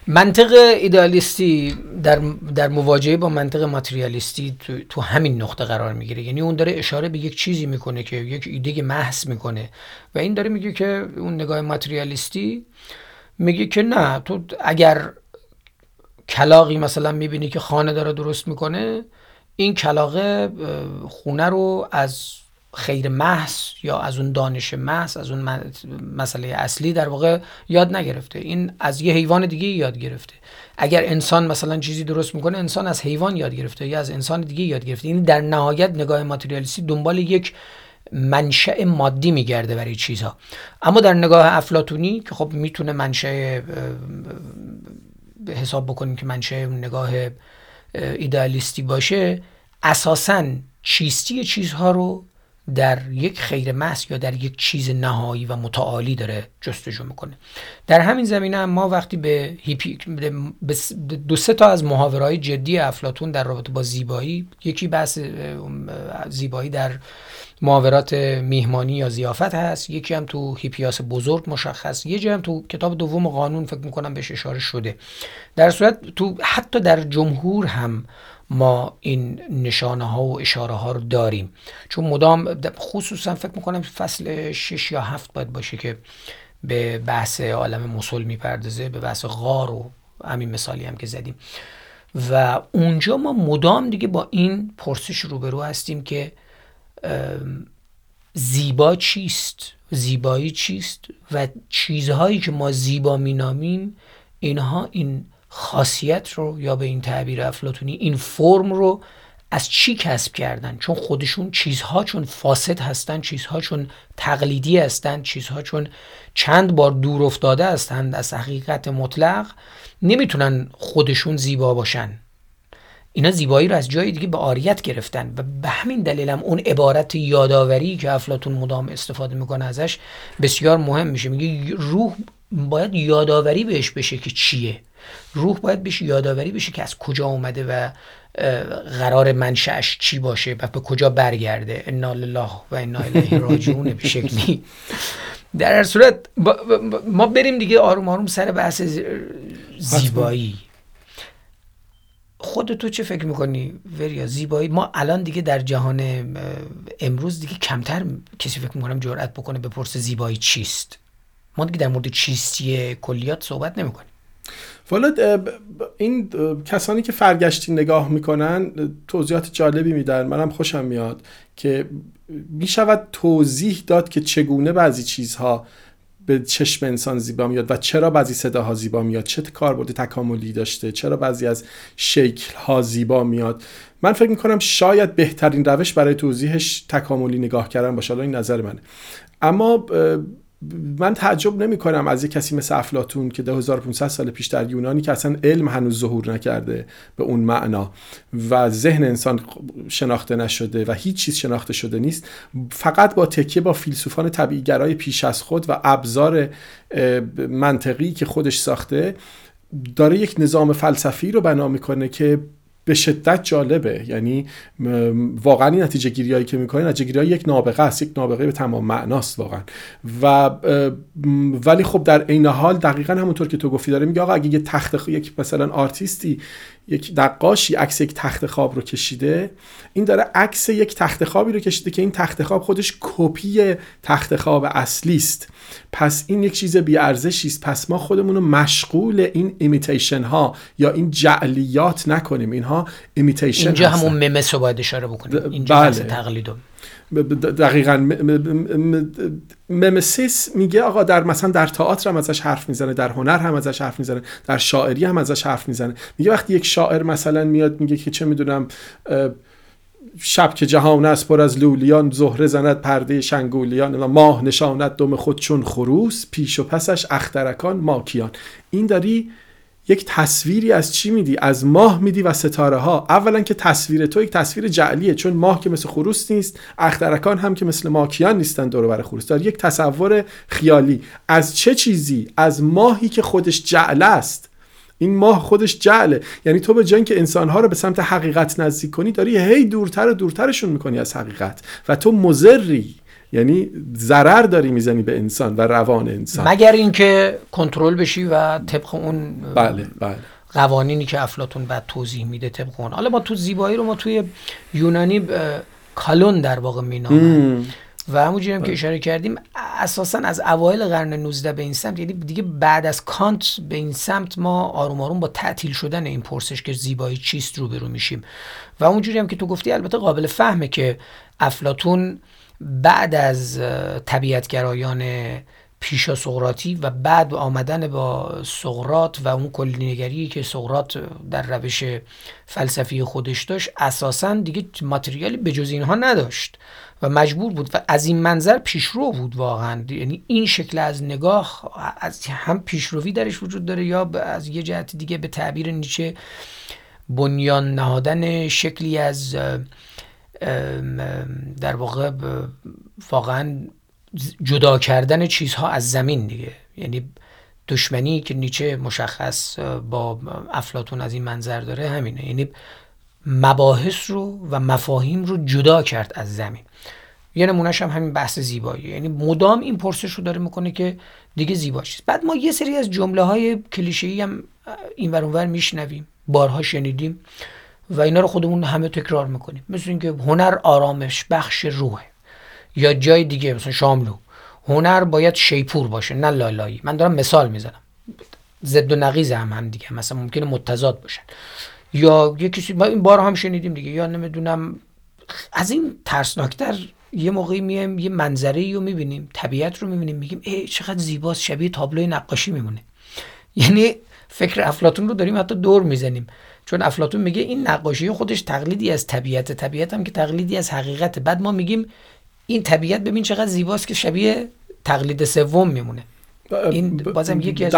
منطق ایدالیستی در, در مواجهه با منطق ماتریالیستی تو, تو همین نقطه قرار می‌گیره. یعنی اون داره اشاره به یک چیزی می‌کنه که یک ایده محض می‌کنه. و این داره میگه که اون نگاه ماتریالیستی میگه که نه تو اگر کلاقی مثلا می‌بینی که خانه داره درست می‌کنه این کلاقه خونه رو از خیر محض یا از اون دانش محض از اون مسئله اصلی در واقع یاد نگرفته. این از یه حیوان دیگه یاد گرفته. اگر انسان مثلا چیزی درست می‌کنه انسان از حیوان یاد گرفته یا از انسان دیگه یاد گرفته. این در نهایت نگاه ماتریالیستی دنبال یک منشأ مادی میگرده برای چیزها اما در نگاه افلاتونی که خب می‌تونه منشأ حساب بکنیم که منشأ نگاه ایدالیستی باشه اساسا چیستی چیزها رو در یک خیر محض یا در یک چیز نهایی و متعالی داره جستجو می‌کنه. در همین زمینه ما وقتی به, هیپی به دو سه تا از محاورهای جدی افلاتون در رابطه با زیبایی یکی بحث زیبایی در محاورات میهمانی یا زیافت هست. یکی هم تو هیپیاس بزرگ مشخص یه هم تو کتاب دوم قانون فکر می‌کنم بهش اشاره شده. در صورت تو حتی در جمهور هم ما این نشانه ها و اشاره ها رو داریم. چون مدام خصوصا فکر می‌کنم فصل 6 یا 7 باید باشه که به بحث عالم مسل می‌پردازه به بحث غار و همین مثالی هم که زدیم. و اونجا ما مدام دیگه با این پرسش روبرو هستیم که زیبا چیست؟ زیبایی چیست؟ و چیزهایی که ما زیبا مینامیم اینها این خاصیت رو یا به این تعبیر افلاتونی این فرم رو از چی کسب کردن؟ چون خودشون چیزها چون فاسد هستن چیزها چون تقلیدی هستند چیزها چون چند بار دور افتاده هستند از حقیقت مطلق نمی‌تونن خودشون زیبا باشن. اینا زیبایی رو از جای دیگه به آریت گرفتن و به همین دلیل هم اون عبارت یادآوری که افلاتون مدام استفاده می‌کنه ازش بسیار مهم میشه. میگه روح باید یادآوری بهش بشه که چیه. روح باید بشه یادآوری بشه که از کجا اومده و قرار منشأش چی باشه و به کجا برگرده. انا لله و انا الیه راجعون به شکلی. در هر صورت ما بریم دیگه آروم آروم سر بحث زیبایی. خود تو چه فکر می‌کنی وریا؟ زیبایی؟ ما الان دیگه در جهان امروز دیگه کمتر کسی فکر می‌کنم جرأت بکنه بپرسه زیبایی چیست. ما دیگه در مورد چیستی کلیات صحبت نمی‌کنیم. والا این کسانی که فرگشتی نگاه می‌کنن توضیحات جالبی میدن. منم خوشم میاد که می‌شود توضیح داد که چگونه بعضی چیزها به چشم انسان زیبا میاد و چرا بعضی صداها زیبا میاد؟ چه کاربرد تکاملی داشته؟ چرا بعضی از شکل ها زیبا میاد؟ من فکر می‌کنم شاید بهترین روش برای توضیحش تکاملی نگاه کردن باشه. این نظر منه. اما من تعجب نمی کنم از یک کسی مثل افلاتون که 2500 سال پیش در یونانی که اصلا علم هنوز ظهور نکرده به اون معنا و ذهن انسان شناخته نشده و هیچ چیز شناخته شده نیست. فقط با تکیه با فیلسوفان طبیعیگرای پیش از خود و ابزار منطقی که خودش ساخته داره یک نظام فلسفی رو بنا می‌کنه که به شدت جالبه. یعنی واقعا این نتیجه گیری هایی که می‌کنه نتیجه گیری یک نابغه است یک نابغه به تمام معناست واقعا. و ولی خب در عین حال دقیقا همونطور که تو گفتی داره میگه آقا اگه یه تخت یک مثلا آرتیستی یک نقاشی عکس یک تخت خواب رو کشیده. این داره عکس یک تخت خوابی رو کشیده که این تخت خواب خودش کپی تخت خواب اصلی است. پس این یک چیز بی ارزشی است. پس ما خودمون رو مشغول این imitation ها یا این جعلیات نکنیم. اینها imitation اینجا همون mimesis رو باید اشاره بکنیم. اینجا بله. تقلید دقیقا mimesis میگه آقا در مثلا در تئاتر هم ازش حرف می‌زنه در هنر هم ازش حرف می‌زنه در شاعری هم ازش حرف می‌زنه. میگه وقتی یک شاعر مثلا میاد میگه که چه می‌دونم شب که جهان است پر از لولیان زهره زند پرده شنگولیان ماه نشاند دم خود چون خروس پیش و پسش اخترکان ماکیان. این داری یک تصویری از چی میدی؟ از ماه میدی و ستاره ها اولا که تصویر تو یک تصویر جعلیه چون ماه که مثل خروس نیست اخترکان هم که مثل ماکیان نیستن دور بر خروس. داری یک تصور خیالی. از چه چیزی؟ از ماهی که خودش جعل است. این ماه خودش جعله. یعنی تو به جای که انسانها رو به سمت حقیقت نزدیک کنی داری هی دورتر و دورترشون می‌کنی از حقیقت. و تو مزری یعنی ضرر داری می‌زنی به انسان و روان انسان. مگر اینکه کنترل بشی و طبق اون بله بله. قوانینی که افلاتون بعد توضیح میده طبق اون. حالا ما تو زیبایی رو ما توی یونانی کالون در واقع مینامن. و همونجوری هم که اشاره کردیم اساسا از اوایل قرن 19 به این سمت یعنی دیگه بعد از کانت به این سمت ما آروم آروم با تعطیل شدن این پرسش که زیبایی چیست روبرو میشیم. و اونجوری هم که تو گفتی البته قابل فهمه که افلاتون بعد از طبیعتگرایان پیشا سقراطی و بعد آمدن با سقرات و اون کلینگری که سقرات در روش فلسفی خودش داشت اساسا دیگه ماتریالی به جز اینها نداشت و مجبور بود و از این منظر پیشرو بود واقعا. یعنی این شکل از نگاه از هم پیشروی درش وجود داره یا از یه جهت دیگه به تعبیر نیچه بنیان نهادن شکلی از در واقع واقعا جدا کردن چیزها از زمین دیگه. یعنی دشمنی که نیچه مشخص با افلاتون از این منظر داره همینه. یعنی مباحث رو و مفاهیم رو جدا کرد از زمین. یه نمونهش هم همین بحث زیبایی. یعنی مدام این پرسش رو داره می‌کنه که دیگه زیبا چیست. بعد ما یه سری از جمله های کلیشه‌ای هم این اونور میشنویم. بارها شنیدیم. و اینا رو خودمون همه تکرار می‌کنیم. مثل اینکه هنر آرامش بخش روحه یا جای دیگه مثلا شاملو. هنر باید شیپور باشه نه لالایی. من دارم مثال می‌زنم. ضد و نقیز هم هم دیگه. مثلا ممکنه متضاد باشن. یا یه کسی این بار هم شنیدیم دیگه. یا نمی‌دونم از این ترسناکتر یه موقعی میایم یه منظره رو می‌بینیم طبیعت رو می‌بینیم میگیم ای چقدر زیباست. شبیه تابلوی نقاشی میمونه. یعنی فکر افلاتون رو داریم حتی دور می‌زنیم. چون افلاتون میگه این نقاشی خودش تقلیدی از طبیعت طبیعت هم که تقلیدی از حقیقت. بعد ما میگیم این طبیعت ببین چقدر زیباست که شبیه تقلید سوم میمونه. این بازم یکی از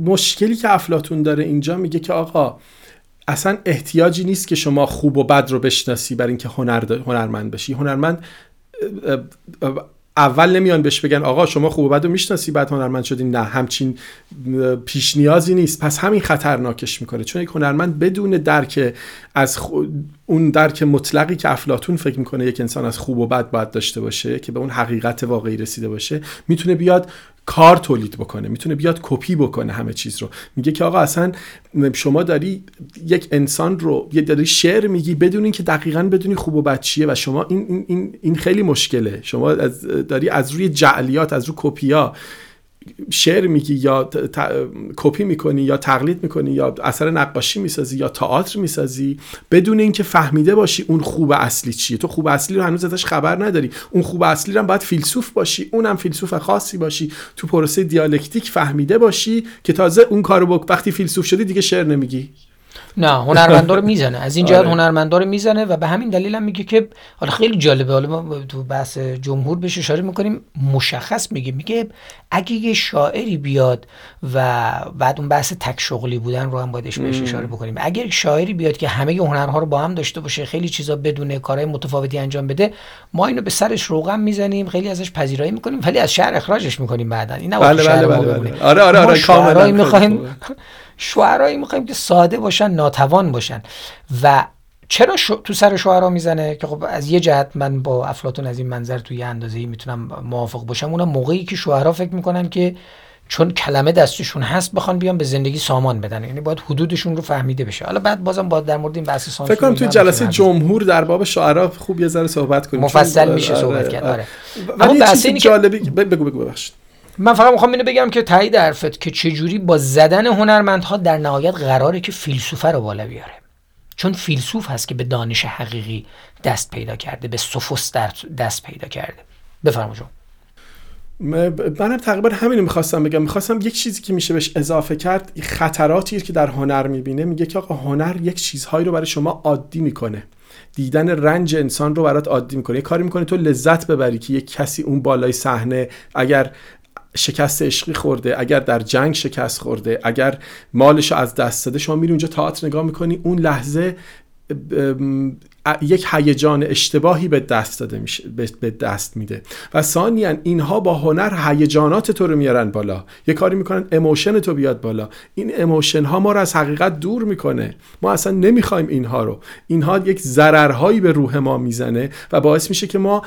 مشکلی که افلاتون داره اینجا میگه که آقا اصلا احتیاجی نیست که شما خوب و بد رو بشناسی برای اینکه هنر هنرمند بشی. هنرمند اول نمیان بهش بگن آقا شما خوب و بد رو می‌شناسی بعد هنرمند شدی نه همچین پیش نیازی نیست. پس همین خطرناکش می‌کنه. چون یک هنرمند بدون درک از اون درک مطلقی که افلاتون فکر می‌کنه یک انسان از خوب و بد باید داشته باشه که به اون حقیقت واقعی رسیده باشه می‌تونه بیاد کار تولید بکنه می‌تونه بیاد کپی بکنه همه چیز رو. میگه که آقا اصلا شما داری یک انسان رو یه داری شعر میگی بدون اینکه دقیقا بدونی خوب و بد چیه و شما این, این, این خیلی مشکله. شما داری از روی جعلیات از روی کپیا شعر میگی یا کپی می‌کنی یا تقلید می‌کنی یا اثر نقاشی می‌سازی یا تئاتر می‌سازی بدون اینکه فهمیده باشی اون خوب اصلی چیه. تو خوب اصلی رو هنوز ازش خبر نداری. اون خوب اصلی رو هم باید فیلسوف باشی اونم فیلسوف خاصی باشی. تو پروسه دیالکتیک فهمیده باشی که تازه اون کارو وقتی فیلسوف شدی دیگه شعر نمیگی. نه هنرمندا رو می‌زنه. از این جهت آره. هنرمندا رو می‌زنه و به همین دلیل هم میگه که حالا خیلی جالبه. حالا ما تو بحث جمهور بهش اشاره می‌کنیم مشخص میگه میگه اگه یه شاعری بیاد و بعد اون بحث تک شغلی بودن رو هم بایدش بهش اشاره بکنیم. اگر شاعری بیاد که همه هنرها رو با هم داشته باشه خیلی چیزا بدونه کارهای متفاوتی انجام بده ما اینو به سرش روغن می‌زنیم خیلی ازش پذیرایی می‌کنیم ولی از شهر اخراجش می‌کنیم بعدا. این بله بله بله, بله. آره آره آره کاملا می‌خوایم شعرایی می‌خوایم که ساده باشن ناتوان باشن. و چرا تو سر شعرا می‌زنه؟ که خب از یه جهت من با افلاتون از این منظر توی یه اندازه‌ای می‌تونم موافق باشم. اونم موقعی که شعرا فکر می‌کنن که چون کلمه دستشون هست بخوان بیان به زندگی سامان بدن. یعنی باید حدودشون رو فهمیده بشه. حالا بعد بازم با در مورد این بحث سانسور فکر کنم تو جلسه جمهور در باب شعرا خوب یه ذره صحبت کنیم. مفصل میشه صحبت آره، کرد. آره. ولی بحث جالبی بگو بگو ببخشید. من فقط می‌خوام اینو بگم که تایید حرفت که چجوری با زدن هنرمندها در نهایت قراره که فیلسوفه رو بالا بیاره. چون فیلسوف هست که به دانش حقیقی دست پیدا کرده به سوفوس دست پیدا کرده. بفرما شما. منم تقریبا همین می‌خواستم بگم. می‌خواستم یک چیزی که میشه بهش اضافه کرد خطراتی که در هنر می‌بینه میگه که آقا هنر یک چیزهایی رو برای شما عادی می‌کنه. دیدن رنج انسان رو برات عادی می‌کنه. یه کاری می‌کنه تو لذت ببری که یک کسی اون بالای صحنه اگر شکست عشقی خورده اگر در جنگ شکست خورده اگر مالش از دست داده شما میری اونجا تئاتر نگاه می‌کنی اون لحظه یک هیجان اشتباهی به دست داده میشه به دست میده. و ثانیا اینها با هنر هیجانات تو رو میارن بالا. یه کاری می‌کنن emotion تو بیاد بالا. این emotion ها ما رو از حقیقت دور می‌کنه. ما اصلا نمی‌خوایم اینها رو. اینها یک ضررهایی به روح ما می‌زنه و باعث میشه که ما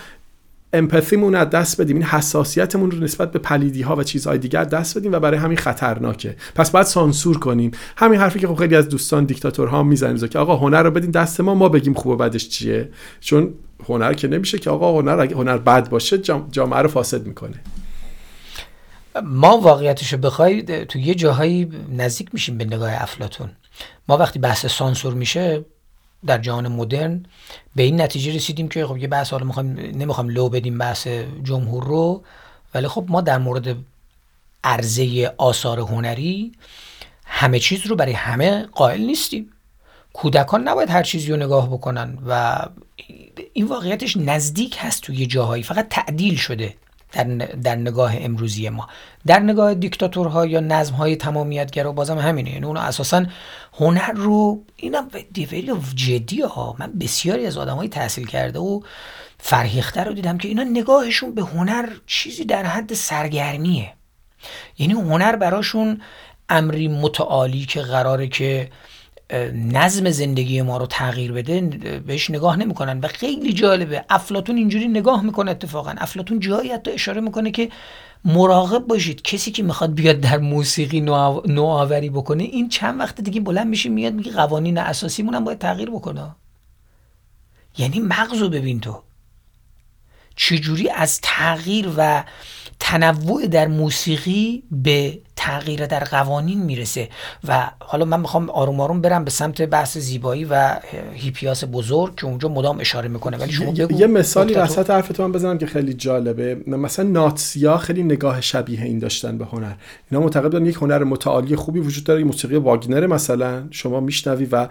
empathy مون از دست بدیم. این حساسیتمون رو نسبت به پلیدی ها و چیزهای دیگر دست بدیم و برای همین خطرناکه. پس باید سانسور کنیم. همین حرفی که خب خیلی از دوستان دیکتاتورها می‌زنیم که آقا هنر رو بدین دست ما ما بگیم خوب و بدش چیه. چون هنر که نمیشه که آقا هنر اگه هنر بد باشه جامعه رو فاسد می‌کنه. ما واقعیتش رو بخوای تو یه جاهایی نزدیک میشیم به نگاه افلاتون ما وقتی بحث سانسور میشه در جهان مدرن به این نتیجه رسیدیم که خب یه بحث حالا می‌خوایم نمی‌خوایم لو بدیم بحث جمهور رو ولی خب ما در مورد عرضه آثار هنری همه چیز رو برای همه قائل نیستیم. کودکان نباید هر چیزی رو نگاه بکنن و این واقعیتش نزدیک هست توی جاهایی فقط تعدیل شده. در, در نگاه امروزی ما. در نگاه دیکتاتورها یا نظم های تمامیتگرا بازم همینه. یعنی اون اساسا هنر رو اینم دیویلی جدی ها. من بسیاری از آدم های تحصیل کرده و فرهیخته رو دیدم که اینا نگاهشون به هنر چیزی در حد سرگرمیه. یعنی هنر براشون امری متعالی که قراره که نظم زندگی ما رو تغییر بده بهش نگاه نمی‌کنن. و خیلی جالبه افلاتون اینجوری نگاه می‌کنه اتفاقا. افلاتون جایی حتی اشاره می‌کنه که مراقب باشید. کسی که می‌خواد بیاد در موسیقی نوآوری بکنه این چند وقت دیگه بلند میشه میاد میگه قوانین اساسی هم باید تغییر بکنه. یعنی مغزو ببین تو. چجوری از تغییر و تنوع در موسیقی به تغییر در قوانین می‌رسه و حالا من می‌خوام آروم آروم برم به سمت بحث زیبایی و هیپیاس بزرگ که اونجا مدام اشاره می‌کنه. ولی شما بگو یه مثالی وسط حرفتون بزنم که خیلی جالبه. مثلا ناتسیا خیلی نگاه شبیه این داشتن به هنر. اینا معتقد بودن یک هنر متعالی خوبی وجود داره موسیقی واگنر مثلا. شما میشنوی و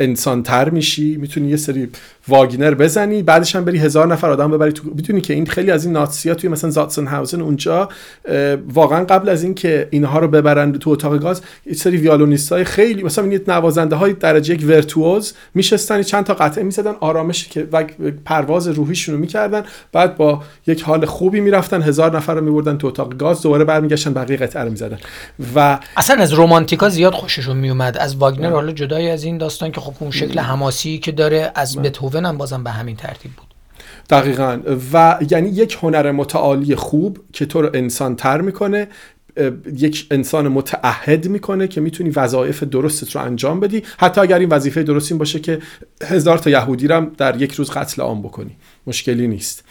انسان تر میشی. می‌تونی یه سری واگنر بزنی. بعدش هم بری هزار نفر آدم ببری تو می‌تونی که این خیلی از این ناتسیا توی مثلا زاتسن هاوزن اونجا واقعا قبل از اینکه اینها رو ببرن تو اتاق گاز یه سری ویالونیست های خیلی مثلا این نوازنده های درجه یک ورتوز میشستن چند تا قطعه می‌زدن آرامش که و پرواز روحیشون رو می‌کردن. بعد با یک حال خوبی می‌رفتن هزار نفر رو میبردن تو اتاق گاز دوباره برمیگشتن بقیه قطعه رو می‌زدن. و اصلا از رومانتیکا زیاد خوششون میومد از واگنر حالا جدای از این داستان که خب اون شکل حماسی که داره از بتهوون هم بازم به همین ترتیب بود. دقیقا. و یعنی یک هنر متعالی خوب که تو رو انسان تر می‌کنه یک انسان متعهد می‌کنه که می‌تونی وظایف درستت رو انجام بدی. حتی اگر این وظیفه درست این باشه که هزار تا یهودی رو در یک روز قتل عام بکنی. مشکلی نیست.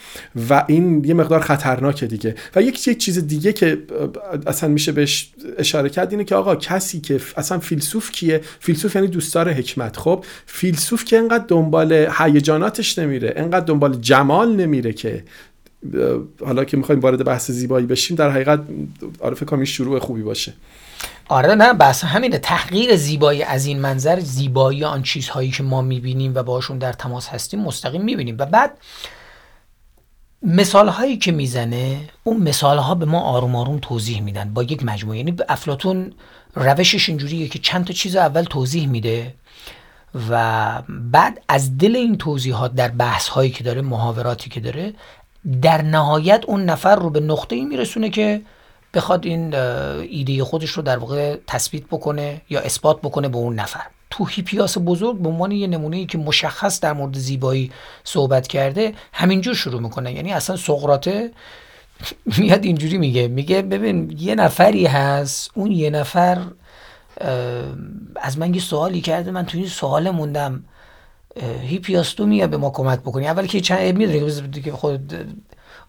و این یه مقدار خطرناکه دیگه. و یک چیز دیگه که اصلا میشه بهش اشاره کرد اینه که آقا کسی که اصلا فیلسوف کیه؟ فیلسوف یعنی دوستدار حکمت. خب فیلسوف که انقدر دنبال هیجاناتش نمیره انقدر دنبال جمال نمیره که حالا که می‌خوایم وارد بحث زیبایی بشیم در حقیقت فکر کنم شروع خوبی باشه. آره نه بس همینه. تحقیر زیبایی از این منظر زیبایی آن چیزهایی که ما می‌بینیم و باشون در تماس هستیم مستقیم می‌بینیم. و بعد مثال هایی که می‌زنه اون مثال ها به ما آروم آروم توضیح میدن. با یک مجموعه. یعنی افلاتون روشش اینجوریه که چند تا چیز اول توضیح میده و بعد از دل این توضیحات در بحث هایی که داره محاوراتی که داره در نهایت اون نفر رو به نقطه ای میرسونه که بخواد این ایده خودش رو در واقع تثبیت بکنه یا اثبات بکنه به اون نفر. تو هیپیاس بزرگ به عنوان یه نمونه ای که مشخص در مورد زیبایی صحبت کرده همینجور شروع می‌کنه. یعنی اصلا سقراته میاد اینجوری میگه میگه ببین یه نفری هست اون یه نفر از من یه سوالی کرده من تو این سوال موندم. هیپیاس تو میاد به ما کمک بکنی. اول که چند می‌دونی که خود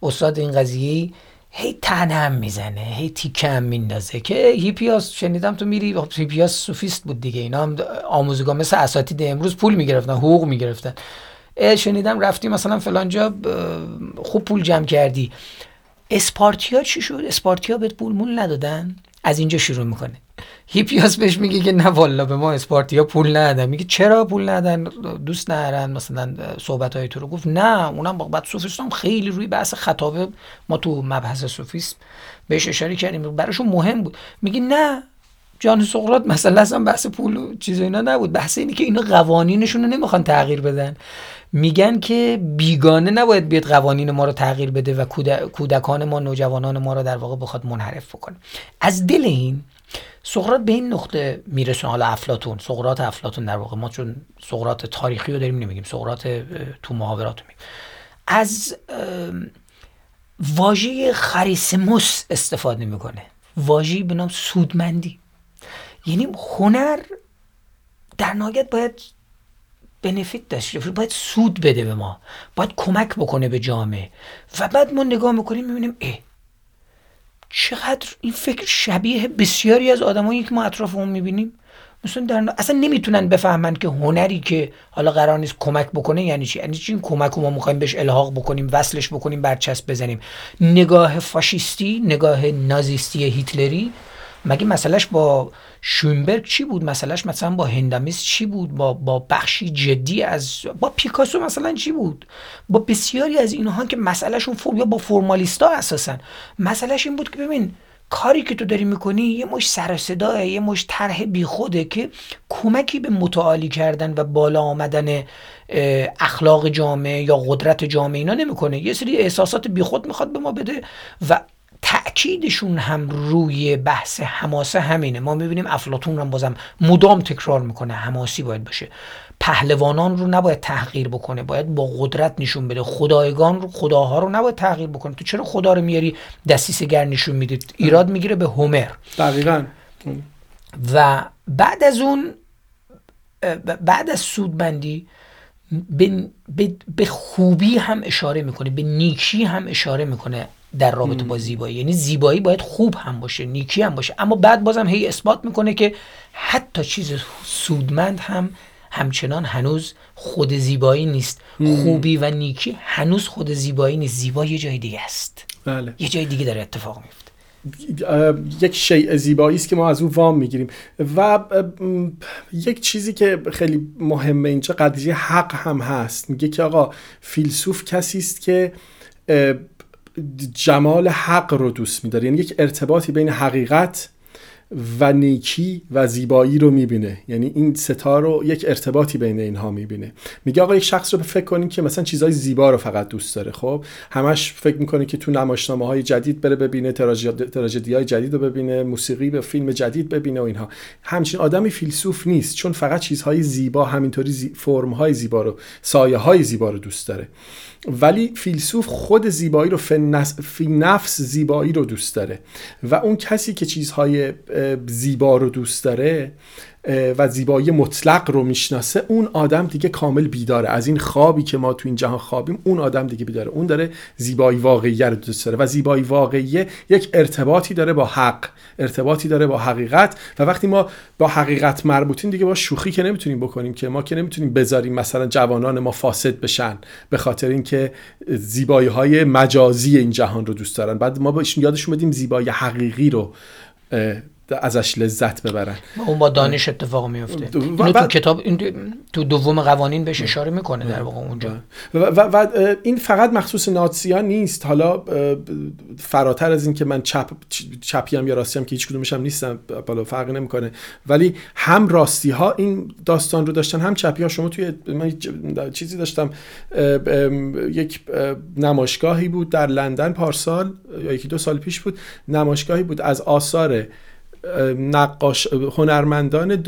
استاد این قضیه هی تنه هم می‌زنه هی تیکه هم میندازه که هیپیاس شنیدم تو میری. خب هیپیاس سوفیست بود دیگه. اینا هم آموزگاه مثل اساتید امروز پول می‌گرفتن حقوق می‌گرفتن. شنیدم رفتی مثلا فلان جا خوب پول جمع کردی. اسپارتیا چی شد؟ اسپارتیا بهت پول مول ندادن؟ از اینجا شروع می‌کنه. هیپیاس بهش میگه که نه والا به ما اسپارتیا پول ندادن میگه چرا پول ندادن دوست ندارن مثلا صحبت های تو رو. گفت نه اونم بعد سوفیستان خیلی روی بحث خطابه ما تو مبحث سوفیست بهش اشاره کردیم. براشون مهم بود. میگه نه جان سقراط مثلا اصلا بحث پول و چیز اینا نبود. بحث اینه که اینا قوانینشون رو نمی‌خوان تغییر بدن. میگن که بیگانه نباید بیاد قوانین ما رو تغییر بده و کودکان ما نوجوانان ما رو در واقع بخواد منحرف بکنه. از دل این سقراط به این نقطه میرسونه حالا افلاتون سقراط افلاتون در واقع. ما چون سقراط تاریخی رو داریم نمیگیم سقراط تو محاورات میگیم. از واژه خریسموس استفاده می‌کنه. واژه به نام سودمندی. یعنی هنر در نهایت باید بنفیت داشته باید سود بده به ما. باید کمک بکنه به جامعه. و بعد ما نگاه می‌کنیم می‌بینیم اه چقدر این فکر شبیه بسیاری از آدمایی که ما اطرافمون می‌بینیم. مثلا در اصلا نمی‌تونن بفهمن که هنری که حالا قرار نیست کمک بکنه یعنی چی. یعنی چی؟ این کمک رو ما می‌خوایم بهش الحاق بکنیم وصلش بکنیم برچسب بزنیم. نگاه فاشیستی نگاه نازیستی هیتلری مگه مسئلهش با شوینبرگ چی بود؟ مسئلهش مثلا با هندامیس چی بود؟ با با بخشی جدی از با پیکاسو مثلا چی بود؟ با بسیاری از اینها که مسئلهشون فرم یا با فرمالیستا اساسا. مسئلهش این بود که ببین کاری که تو داری می‌کنی یه مش سر صداه یه مش طرح بیخوده که کمکی به متعالی کردن و بالا آمدن اخلاق جامعه یا قدرت جامعه اینا نمی‌کنه. یه سری احساسات بیخود می‌خواد به ما بده و تأکیدشون هم روی بحث حماسه همینه. ما می‌بینیم افلاتون هم بازم مدام تکرار می‌کنه. حماسی باید باشه. پهلوانان رو نباید تحقیر بکنه. باید با قدرت نشون بده. خدایگان رو خداها رو نباید تحقیر بکنه. تو چرا خدا رو میاری؟ دستیسه نشون می‌دید ایراد می‌گیره به هومر. دقیقا. و بعد از اون بعد از سودبندی به, به خوبی هم اشاره می‌کنه به نیکی هم اشاره می‌کنه در رابطه با زیبایی. یعنی زیبایی باید خوب هم باشه نیکی هم باشه. اما بعد بازم هی اثبات می‌کنه که حتی چیز سودمند هم همچنان هنوز خود زیبایی نیست. خوبی و نیکی هنوز خود زیبایی نیست. زیبایی یه جای دیگه است. بله. یه جای دیگه داره اتفاق میفته یک شیء زیبایی است که ما از او وام می‌گیریم. و یک چیزی که خیلی مهمه اینجا قضیه حق هم هست. میگه که آقا فیلسوف کسی است که جمال حق رو دوست میداره. یعنی یک ارتباطی بین حقیقت و نیکی و زیبایی رو می‌بینه. یعنی این ستا رو یک ارتباطی بین اینها می‌بینه. میگه آقا یک شخص رو فکر کنیم که مثلا چیزهای زیبا رو فقط دوست داره خب؟ همش فکر می‌کنه که تو نمایشنامه های جدید بره ببینه تراژدی های جدید رو ببینه موسیقی به فیلم جدید ببینه و اینها. همچین آدمی فیلسوف نیست چون فقط چیزهای زیبا همینطوری زی... فرم زیبا رو سایه های زیبا رو دوست داره. ولی فیلسوف خود زیبایی رو فی نفس زیبایی رو دوست داره. و اون کسی که چیزهای زیبا رو دوست داره و زیبایی مطلق رو می‌شناسه اون آدم دیگه کامل بیداره. از این خوابی که ما تو این جهان خوابیم اون آدم دیگه بیداره. اون داره زیبایی واقعی رو دوست داره. و زیبایی واقعی یک ارتباطی داره با حق ارتباطی داره با حقیقت. و وقتی ما با حقیقت مربوطیم دیگه با شوخی که نمی‌تونیم بکنیم که ما که نمی‌تونیم بذاریم مثلا جوانان ما فاسد بشن به خاطر اینکه زیبایی های مجازی این جهان رو دوست دارن. بعد ما بهشون یادشون بدیم زیبایی حقیقی رو ازش لذت ببرن. اون با دانش اتفاق میفته اینو تو کتاب تو دوم قوانین بهش اشاره می‌کنه در واقع اونجا. و, و, و این فقط مخصوص ناتسیان نیست. حالا فراتر از این که من چپ چپیم یا راستیم که هیچ کدومش هم نیستم بالا فرقی نمی‌کنه. ولی هم راستی ها این داستان رو داشتن هم چپی ها شما توی من چیزی داشتم. یک نمایشگاهی بود در لندن پارسال یا یکی دو سال پیش بود. نمایشگاهی بود از آثار نقاش هنرمندان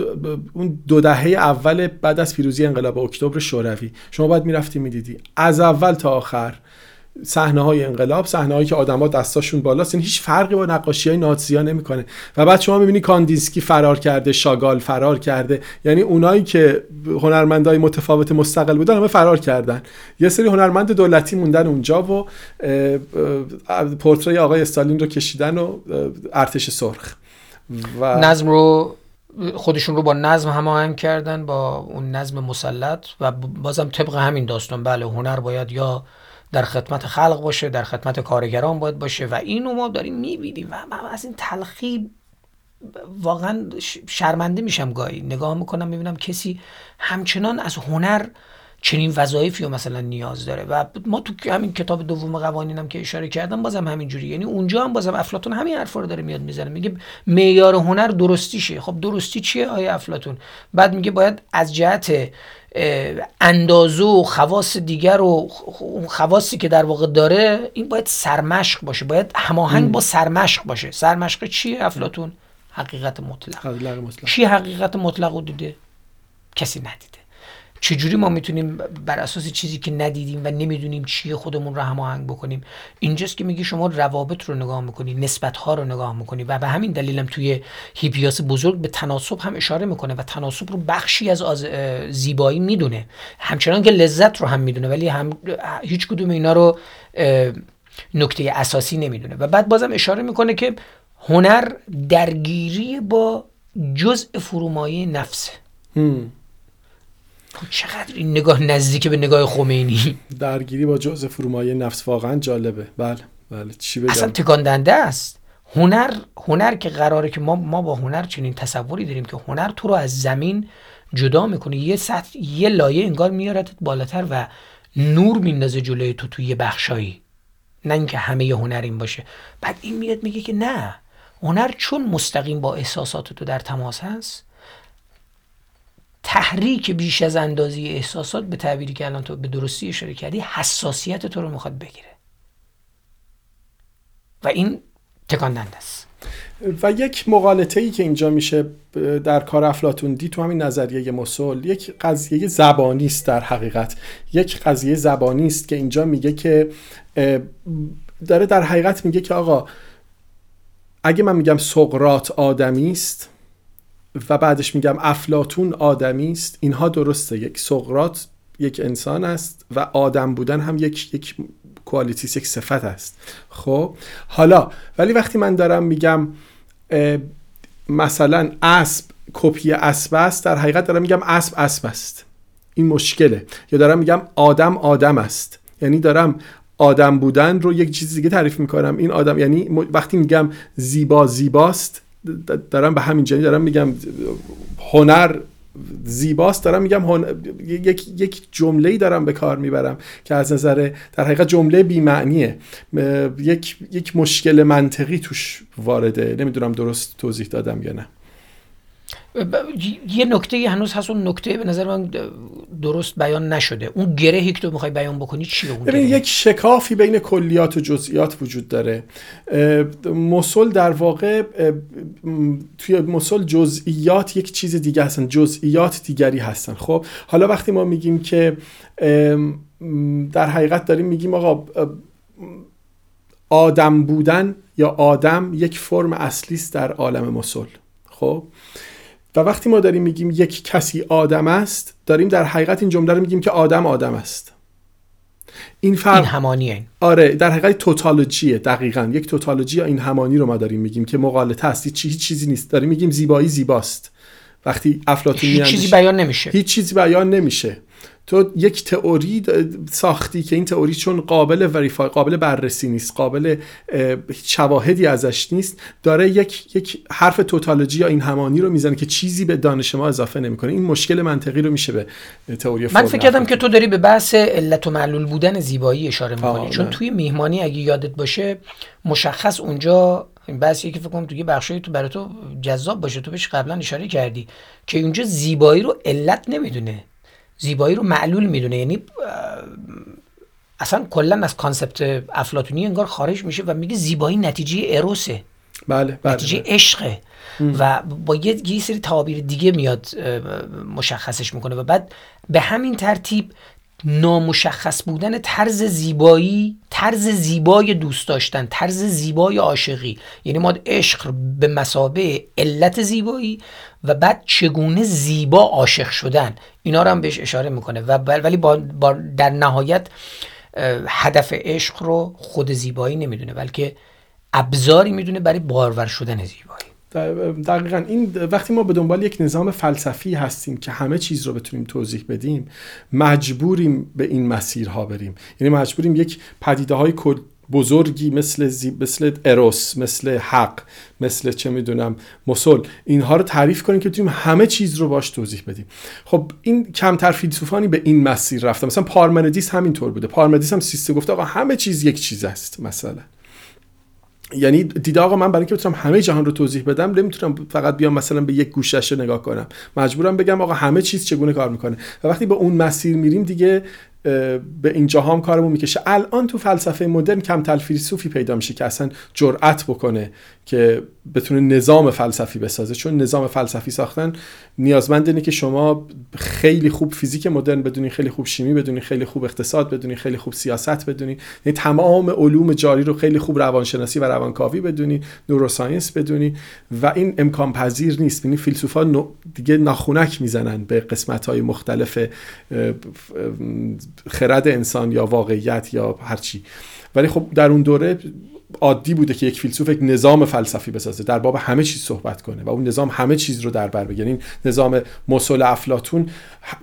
اون دو دهه اول بعد از پیروزی انقلاب اکتبر شوروی. شما باید می‌رفتی می‌دیدی. از اول تا آخر صحنه های انقلاب صحنه هایی که آدما دستاشون بالاست این هیچ فرقی با نقاشی های نازیا نمی‌کنه. و بعد شما می‌بینی کاندینسکی فرار کرده شاگال فرار کرده. یعنی اونایی که هنرمندای متفاوت مستقل بودن همه فرار کردن. یه سری هنرمند دولتی موندن اونجا و پورتری آقای استالین رو کشیدن و ارتش سرخ. و نظم رو خودشون رو با نظم هماهنگ کردن با اون نظم مسلط و بازم طبق همین داستان. بله هنر باید یا در خدمت خلق باشه در خدمت کارگران باید باشه و اینو ما داریم می‌بینیم و من از این تلخی واقعا شرمنده میشم گاهی. نگاه می‌کنم می‌بینم کسی همچنان از هنر چنین وظایفی رو مثلا نیاز داره. و ما تو همین کتاب دوم قوانینم که اشاره کردم بازم همین جوری یعنی اونجا هم بازم افلاطون همین حرفا رو داره میاد می‌زنه. میگه معیار هنر درستیشه خب درستی چیه آیا افلاطون؟ بعد میگه باید از جهت اندازه و خواص دیگر و خواصی که در واقع داره این باید سرمشق باشه. باید هماهنگ با سرمشق باشه. سرمشق چیه افلاطون؟ حقیقت مطلق. مطلق. کی حقیقت مطلق رو دیده؟ کسی ندیده. چجوری ما می‌تونیم بر اساس چیزی که ندیدیم و نمی‌دونیم چیه خودمون رو هماهنگ بکنیم؟ اینجاست که میگی شما روابط رو نگاه می‌کنی نسبت ها رو نگاه می‌کنی و به همین دلیلم توی هیپیاس بزرگ به تناسب هم اشاره می‌کنه و تناسب رو بخشی از زیبایی می‌دونه. همچنان که لذت رو هم می‌دونه ولی هم هیچ کدوم اینا رو نکته اساسی نمی‌دونه. و بعد بازم اشاره می‌کنه که هنر درگیری با جزء فرومایه نفسه. چقدر این نگاه نزدیک به نگاه خمینی؟ درگیری با جزء فرومایه نفس واقعا جالبه. بله بله چی بگم؟ اصلا تکان است. هنر هنر که قراره که ما ما با هنر چنین تصوری داریم که هنر تو رو از زمین جدا می‌کنه. یه سطح یه لایه انگار میارتت بالاتر و نور میندازه جلوی تو توی یه بخشایی. نه اینکه همه ی هنر این باشه. بعد این میاد میگه که نه هنر چون مستقیم با احساسات تو در تماس هست تحریک بیش از اندازی احساسات به تعبیری که الان تو به درستی اشاره کردی حساسیت تو رو می‌خواد بگیره. و این تکان است. و یک مقالطه ای که اینجا میشه در کار افلاتون دی تو همین نظریه مسل یک قضیه زبانی است در حقیقت. یک قضیه زبانی است که اینجا میگه که داره در حقیقت میگه که آقا اگه من میگم سقرات آدمی است و بعدش میگم افلاتون آدمی است. اینها درسته. یک سقرات یک انسان است و آدم بودن هم یک یک کوالیتیس یک صفت است. خب حالا ولی وقتی من دارم میگم مثلا اسب کپی اسب است در حقیقت دارم میگم اسب اسب است. این مشکله. یا دارم میگم آدم آدم است. یعنی دارم آدم بودن رو یک چیز دیگه تعریف می‌کنم. این آدم یعنی وقتی میگم زیبا زیباست دارم به همین جنی دارم میگم هنر زیباست دارم میگم یک یک جمله دارم به کار می‌برم که از نظر در حقیقت جمله بی‌معنیه. یک یک مشکل منطقی توش وارده. نمی‌دونم درست توضیح دادم یا نه. یه نکته هنوز هست اون نکته به نظر من درست بیان نشده. اون گرهی که تو می‌خوای بیان بکنی چیه اون ببین یک شکافی بین کلیات و جزئیات وجود داره. مسل در واقع توی مسل جزئیات یک چیز دیگه هستن جزئیات دیگری هستن. خب حالا وقتی ما میگیم که در حقیقت داریم میگیم آقا آدم بودن یا آدم یک فرم اصلی است در عالم مسل. خب و وقتی ما داریم میگیم یک کسی آدم است داریم در حقیقت این جمله رو میگیم که آدم آدم است. این فرق این همانیه. آره در حقیقت توتالوجیه دقیقا. یک توتالوجی این همانی رو ما داریم میگیم که مقالطه است هیچ چیزی نیست. داریم میگیم زیبایی زیباست. وقتی افلاطون هیچ چیزی بیان نمیشه. هیچ چیزی بیان نمیشه. تو یک تئوری ساختی که این تئوری چون قابل وریفای قابل بررسی نیست قابل شواهدی ازش نیست داره یک یک حرف توتالوجی یا این همانی رو می‌زنه که چیزی به دانش ما اضافه نمی‌کنه. این مشکل منطقی رو میشه به تئوری من فکر کردم که تو داری به بحث علت و معلول بودن زیبایی اشاره می‌کنی. چون توی میهمانی اگه یادت باشه مشخص اونجا این بحثی که فکر کنم توی بخشی تو برای تو جذاب باشه. تو بهش قبلا اشاره کردی که اونجا زیبایی رو علت نمی‌دونه. زیبایی رو معلول می‌دونه. یعنی اصلا کلا از کانسپت افلاتونی انگار خارج میشه و میگه زیبایی نتیجه اروسه. بله, بله نتیجه بله. عشقه. و با یه سری تعابیر دیگه میاد مشخصش می‌کنه. و بعد به همین ترتیب نامشخص بودن طرز زیبایی طرز زیبای دوست داشتن طرز زیبای عاشقی. یعنی ما عشق به مسابه علت زیبایی و بعد چگونه زیبا عاشق شدن. اینا رو هم بهش اشاره می‌کنه. و ولی با, در نهایت هدف عشق رو خود زیبایی نمی‌دونه بلکه ابزاری می‌دونه برای بارور شدن زیبایی. دقیقا این وقتی ما به دنبال یک نظام فلسفی هستیم که همه چیز رو بتونیم توضیح بدیم مجبوریم به این مسیرها بریم. یعنی مجبوریم یک پدیده های بزرگی مثل مثل اروس مثل حق مثل چه می‌دونم مسل اینها رو تعریف کنیم که بتونیم همه چیز رو باش توضیح بدیم. خب این کمتر فیلسوفانی به این مسیر رفتن. مثلا پارمندیس همینطور بوده. پارمندیس هم سیسته گفته آقا همه چیز یک چیز است مثلا. یعنی دیده آقا من برای اینکه بتونم همه جهان رو توضیح بدم نمی‌تونم فقط بیام مثلا به یک گوشش رو نگاه کنم. مجبورم بگم آقا همه چیز چگونه کار می‌کنه؟ و وقتی به اون مسیر میریم دیگه به این هم کارمون می‌کشه. الان تو فلسفه مدرن کم فیلسوفی پیدا میشه که اصلا جرأت بکنه. که بتونه نظام فلسفی بسازه. چون نظام فلسفی ساختن نیازمند اینه که شما خیلی خوب فیزیک مدرن بدونی خیلی خوب شیمی بدونی خیلی خوب اقتصاد بدونی خیلی خوب سیاست بدونی. یعنی تمام علوم جاری رو خیلی خوب روانشناسی و روانکاوی بدونی نوروساینس بدونی و این امکان پذیر نیست. یعنی فیلسوفا دیگه ناخونک می‌زنن به قسمت های مختلف خرد انسان یا واقعیت یا هرچی. ولی خب در اون دوره عادی بوده که یک فیلسوف یک نظام فلسفی بسازه در باب همه چیز صحبت کنه و اون نظام همه چیز رو در بر بگیره. این نظام مسل افلاتون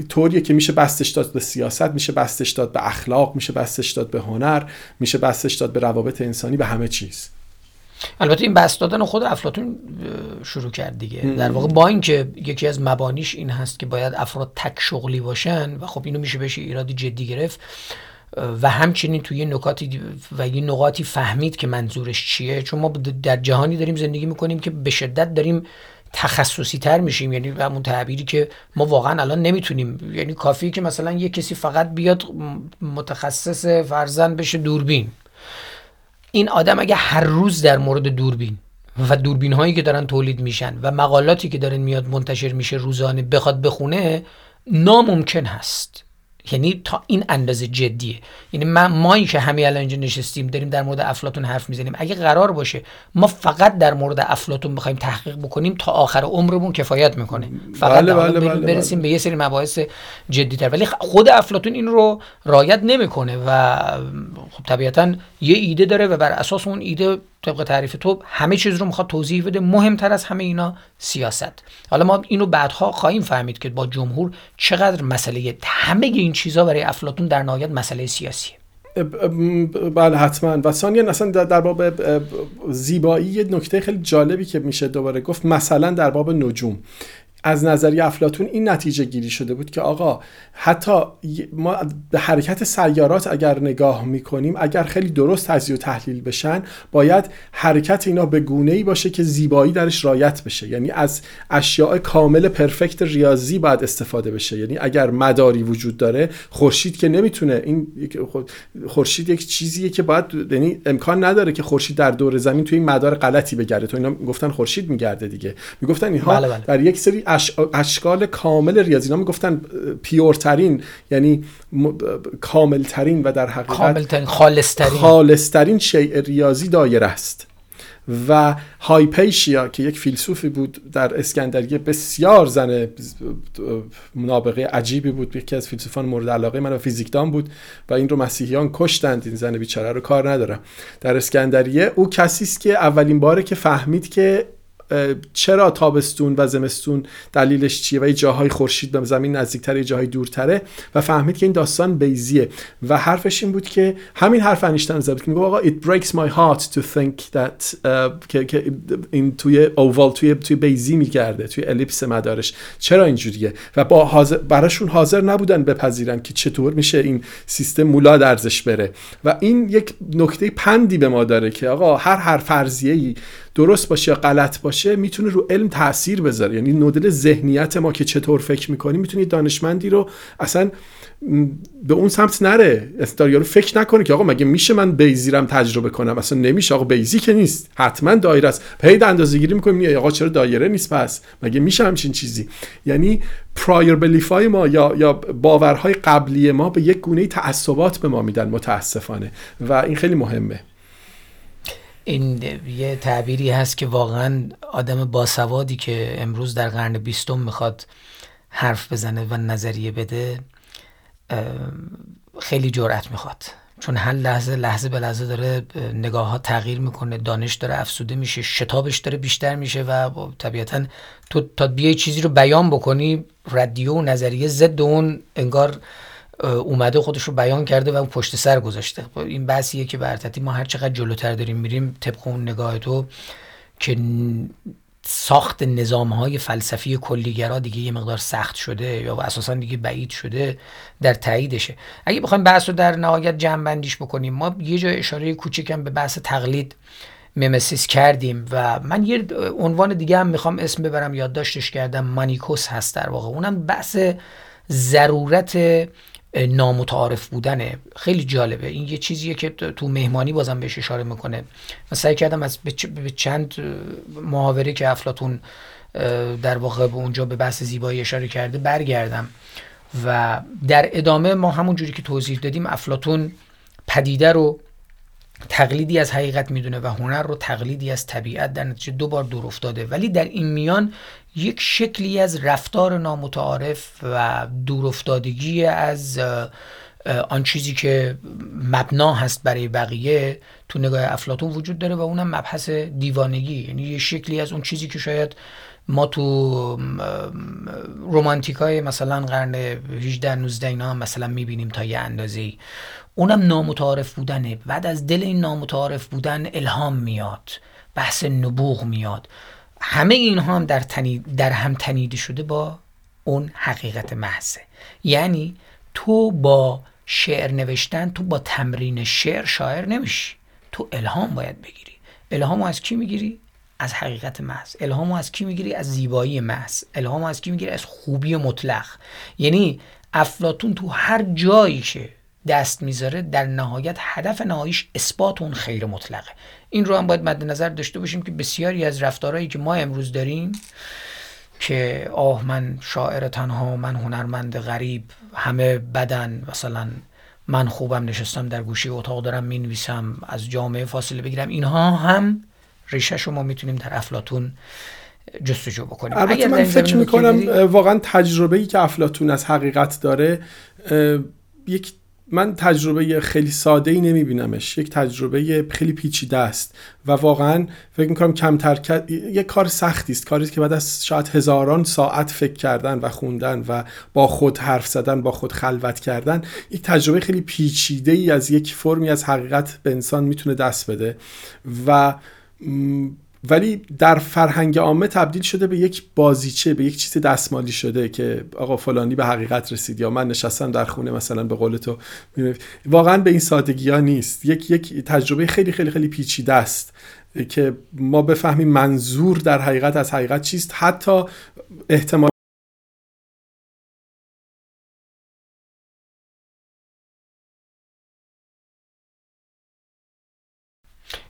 طوریه که میشه بستش داد به سیاست میشه بستش داد به اخلاق میشه بستش داد به هنر میشه بستش داد به روابط انسانی به همه چیز. البته این بست دادن خود افلاتون شروع کرد دیگه. در واقع با اینکه یکی از مبانیش این هست که باید افراد تک شغلی باشن و خب اینو میشه بهش ایرادی جدی گرفت و همچنین توی نکاتی و یه نقاطی فهمید که منظورش چیه. چون ما در جهانی داریم زندگی می‌کنیم که به شدت داریم تخصصی تر میشیم. یعنی همون تعبیری که ما واقعا الان نمی‌تونیم. یعنی کافی که مثلا یه کسی فقط بیاد متخصص فرزن بشه دوربین. این آدم اگه هر روز در مورد دوربین و دوربین هایی که دارن تولید میشن و مقالاتی که دارن میاد منتشر میشه روزانه بخواد بخونه ناممکن هست. یعنی تا این اندازه جدیه. یعنی ما مایی که همه الان اینجا نشستیم داریم در مورد افلاتون حرف می‌زنیم. اگه قرار باشه ما فقط در مورد افلاتون بخوایم تحقیق بکنیم تا آخر عمرمون کفایت می‌کنه. فقط بله بله بله. برسیم به یه سری مباحث جدیتر. ولی خود افلاتون این رو رایت نمی‌کنه و خب طبیعتا یه ایده داره و بر اساس اون ایده طبق تعریف تو همه چیز رو می‌خواد توضیح بده. مهمتر از همه اینا سیاست. حالا ما اینو بعدها خواهیم فهمید که با جمهور چقدر مسئله همه این چیزها برای افلاطون در نهایت مسئله سیاسیه. بله حتما. و ثانیا اصلا در باب زیبایی یه نکته خیلی جالبی که میشه دوباره گفت مثلا در باب نجوم. از نظریه افلاتون این نتیجه گیری شده بود که آقا حتی ما به حرکت سیارات اگر نگاه می‌کنیم اگر خیلی درست تجزیه و تحلیل بشن باید حرکت اینا به گونه ای باشه که زیبایی درش رایت بشه. یعنی از اشیاء کامل پرفکت ریاضی باید استفاده بشه. یعنی اگر مداری وجود داره خورشید که نمی‌تونه این خورشید یک چیزیه که باید یعنی امکان نداره که خورشید در دور زمین توی این مدار غلطی بگرده تو اینا گفتن خورشید میگرده دیگه. می‌گفتن اینها بله بله. در یک سری اشکال کامل ریاضی نام می‌گفتن پیورترین یعنی کاملترین و در حقیقت کاملترین خالصترین. خالصترین شیء ریاضی دایره است. و هایپیشیا که یک فیلسوفی بود در اسکندریه بسیار زن منابقه عجیبی بود. یکی از فیلسوفان مورد علاقه من و فیزیکدان بود و این رو مسیحیان کشتند. این زن بیچاره رو کار ندارم در اسکندریه او کسی است که اولین باره که فهمید که چرا تابستون و زمستون دلیلش چیه و جاهای خورشید به زمین نزدیکتر جاهای دورتره؟ و فهمید که این داستان بیزیه. و حرفش این بود که همین حرف انیشتن زد که میگه آقا it breaks my heart to think that که این توی اووال توی توی بیزی میگرده توی الیپس مدارش. چرا اینجوریه؟ و با حاضر براشون حاضر نبودن بپذیرن که چطور میشه این سیستم مولا ارزش بره. و این یک نکته پندی به ما داره که آقا هر هر فرضیه ای درست باشه یا غلط باشه می‌تونه رو علم تاثیر بذاره. یعنی نودل ذهنیت ما که چطور فکر می‌کنیم می‌تونی دانشمندی رو اصلا به اون سمت نره. رو فکر نکنه که آقا مگه میشه من بیزیرم تجربه کنم؟ اصلا نمیشه. آقا بیزی که نیست. حتما دایره است. پید اندازه گیری می‌کنیم. آقا چرا دایره نیست؟ پس مگه میشه همچین چیزی؟ یعنی پرایر بلیفای ما یا یا باورهای قبلی ما به یک گونه تعصبات به ما میدن متاسفانه. و این خیلی مهمه. این یه تعبیری هست که واقعا آدم باسوادی که امروز در قرن بیستم می‌خواد حرف بزنه و نظریه بده خیلی جرأت می‌خواد. چون هر لحظه لحظه به لحظه داره نگاه ها تغییر می‌کنه دانش داره افسوده میشه شتابش داره بیشتر میشه و طبیعتا تو تا بیای چیزی رو بیان بکنی ردیو و نظریه ضد اون انگار اومده خودش رو بیان کرده و پشت سر گذاشته. خب این بحثیه که برتتی ما هر چقدر جلوتر داریم میریم طبق اون نگاه تو که ساخت نظام های فلسفی کلیگرا دیگه یه مقدار سخت شده یا اساسا دیگه بعید شده در تاییدشه. اگه بخوایم بحث رو در نهایت جمع بندیش بکنیم ما یه جای اشاره کوچکم به بحث تقلید ممسیس کردیم و من یه عنوان دیگه هم می‌خوام اسم ببرم یادداشتش کردم مانیکوس هست در واقع. اونم بحث ضرورت نامتعارف بودنه خیلی جالبه. این یه چیزیه که تو مهمانی بازم بهش اشاره می‌کنه. من سعی کردم از به چند محاوره که افلاتون در واقع به اونجا به بحث زیبایی اشاره کرده برگردم. و در ادامه ما همون جوری که توضیح دادیم افلاتون پدیده رو تقلیدی از حقیقت می‌دونه و هنر رو تقلیدی از طبیعت در نتیجه دو بار دور افتاده. ولی در این میان یک شکلی از رفتار نامتعارف و دورافتادگی از آن چیزی که مبنا هست برای بقیه تو نگاه افلاتون وجود داره و اونم مبحث دیوانگی. یعنی یه شکلی از اون چیزی که شاید ما تو رومانتیک های مثلا قرن 18 19 اینا مثلا می‌بینیم تا یه اندازه اونم نامتعارف بودنه. بعد از دل این نامتعارف بودن الهام میاد. بحث نبوغ میاد. همه اینها هم در, در هم تنیده شده با اون حقیقت محضه. یعنی تو با شعر نوشتن تو با تمرین شعر شاعر نمیشی. تو الهام باید بگیری. الهام از کی می‌گیری؟ از حقیقت محض. الهام از کی می‌گیری؟ از زیبایی محض. الهام از کی می‌گیری؟ از خوبی مطلق. یعنی افلاتون تو هر جایی که دست می‌ذاره در نهایت هدف نهاییش اثبات اون خیر مطلقه. این رو هم باید مد نظر داشته باشیم که بسیاری از رفتارهایی که ما امروز داریم که آه من شاعر تنها من هنرمند غریب همه بدن مثلا من خوبم نشستم در گوشه اتاق دارم می نویسم از جامعه فاصله بگیرم اینها هم ریشه شما می‌تونیم در افلاتون جستجو بکنیم. البته من فکر می‌کنم واقعا تجربه ای که افلاتون از حقیقت داره یک من تجربه خیلی ساده ای نمیبینمش. یک تجربه خیلی پیچیده است. و واقعا فکر می‌کنم کمتر یک کار سختی است کاری که بعد از شاید هزاران ساعت فکر کردن و خوندن و با خود حرف زدن با خود خلوت کردن یک تجربه خیلی پیچیده ای از یک فرمی از حقیقت به انسان می‌تونه دست بده. و ولی در فرهنگ عامه تبدیل شده به یک بازیچه به یک چیز دستمالی شده که آقا فلانی به حقیقت رسید یا من نشستم در خونه مثلا به قول تو واقعا به این سادگی ها نیست. یک یک تجربه خیلی خیلی خیلی پیچیده است که ما بفهمیم منظور در حقیقت از حقیقت چیست. حتی احتمال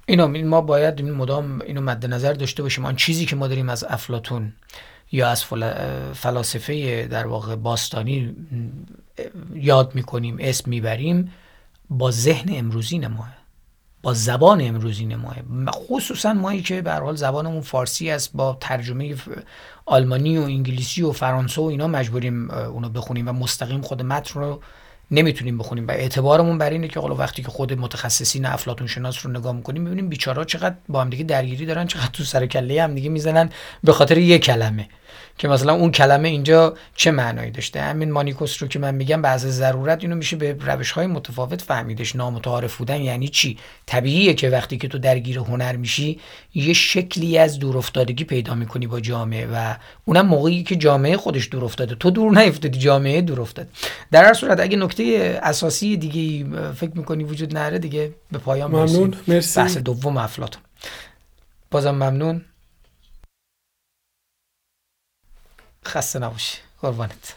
اینو ما باید مدام اینو مد نظر داشته باشیم. آن چیزی که ما داریم از افلاتون یا از فلاسفه در واقع باستانی یاد می‌کنیم اسم می‌بریم با ذهن امروزین ماه با زبان امروزین ماه خصوصا مایی که به حال زبانمون فارسی است با ترجمه آلمانی و انگلیسی و فرانسه و اینا مجبوریم اونو بخونیم و مستقیم خود متن رو نمی‌تونیم بخونیم. و اعتبارمون بر اینه که حالا وقتی که خود متخصصین افلاطون شناس رو نگاه می‌کنیم ببینیم بیچارا چقدر با هم دیگه درگیری دارن چقدر تو سر کله هم دیگه می‌زنن به خاطر یک کلمه. که مثلا اون کلمه اینجا چه معنایی داشته؟ همین مانیکوس رو که من میگم بعض ضرورت اینو میشه به روش های متفاوت فهمیدش. نامتعارف بودن یعنی چی؟ طبیعیه که وقتی که تو درگیر هنر میشی یه شکلی از دورافتادگی پیدا می‌کنی با جامعه و اونم موقعی که جامعه خودش دور افتاده. تو دور نیفتادی جامعه دور افتاد. در هر صورت اگه نکته اساسی دیگه فکر می‌کنی وجود نره دیگه به پایان ممنون. مرسی. بحث دوم افلاطون. بازم ممنون. خسته نباشی قربانت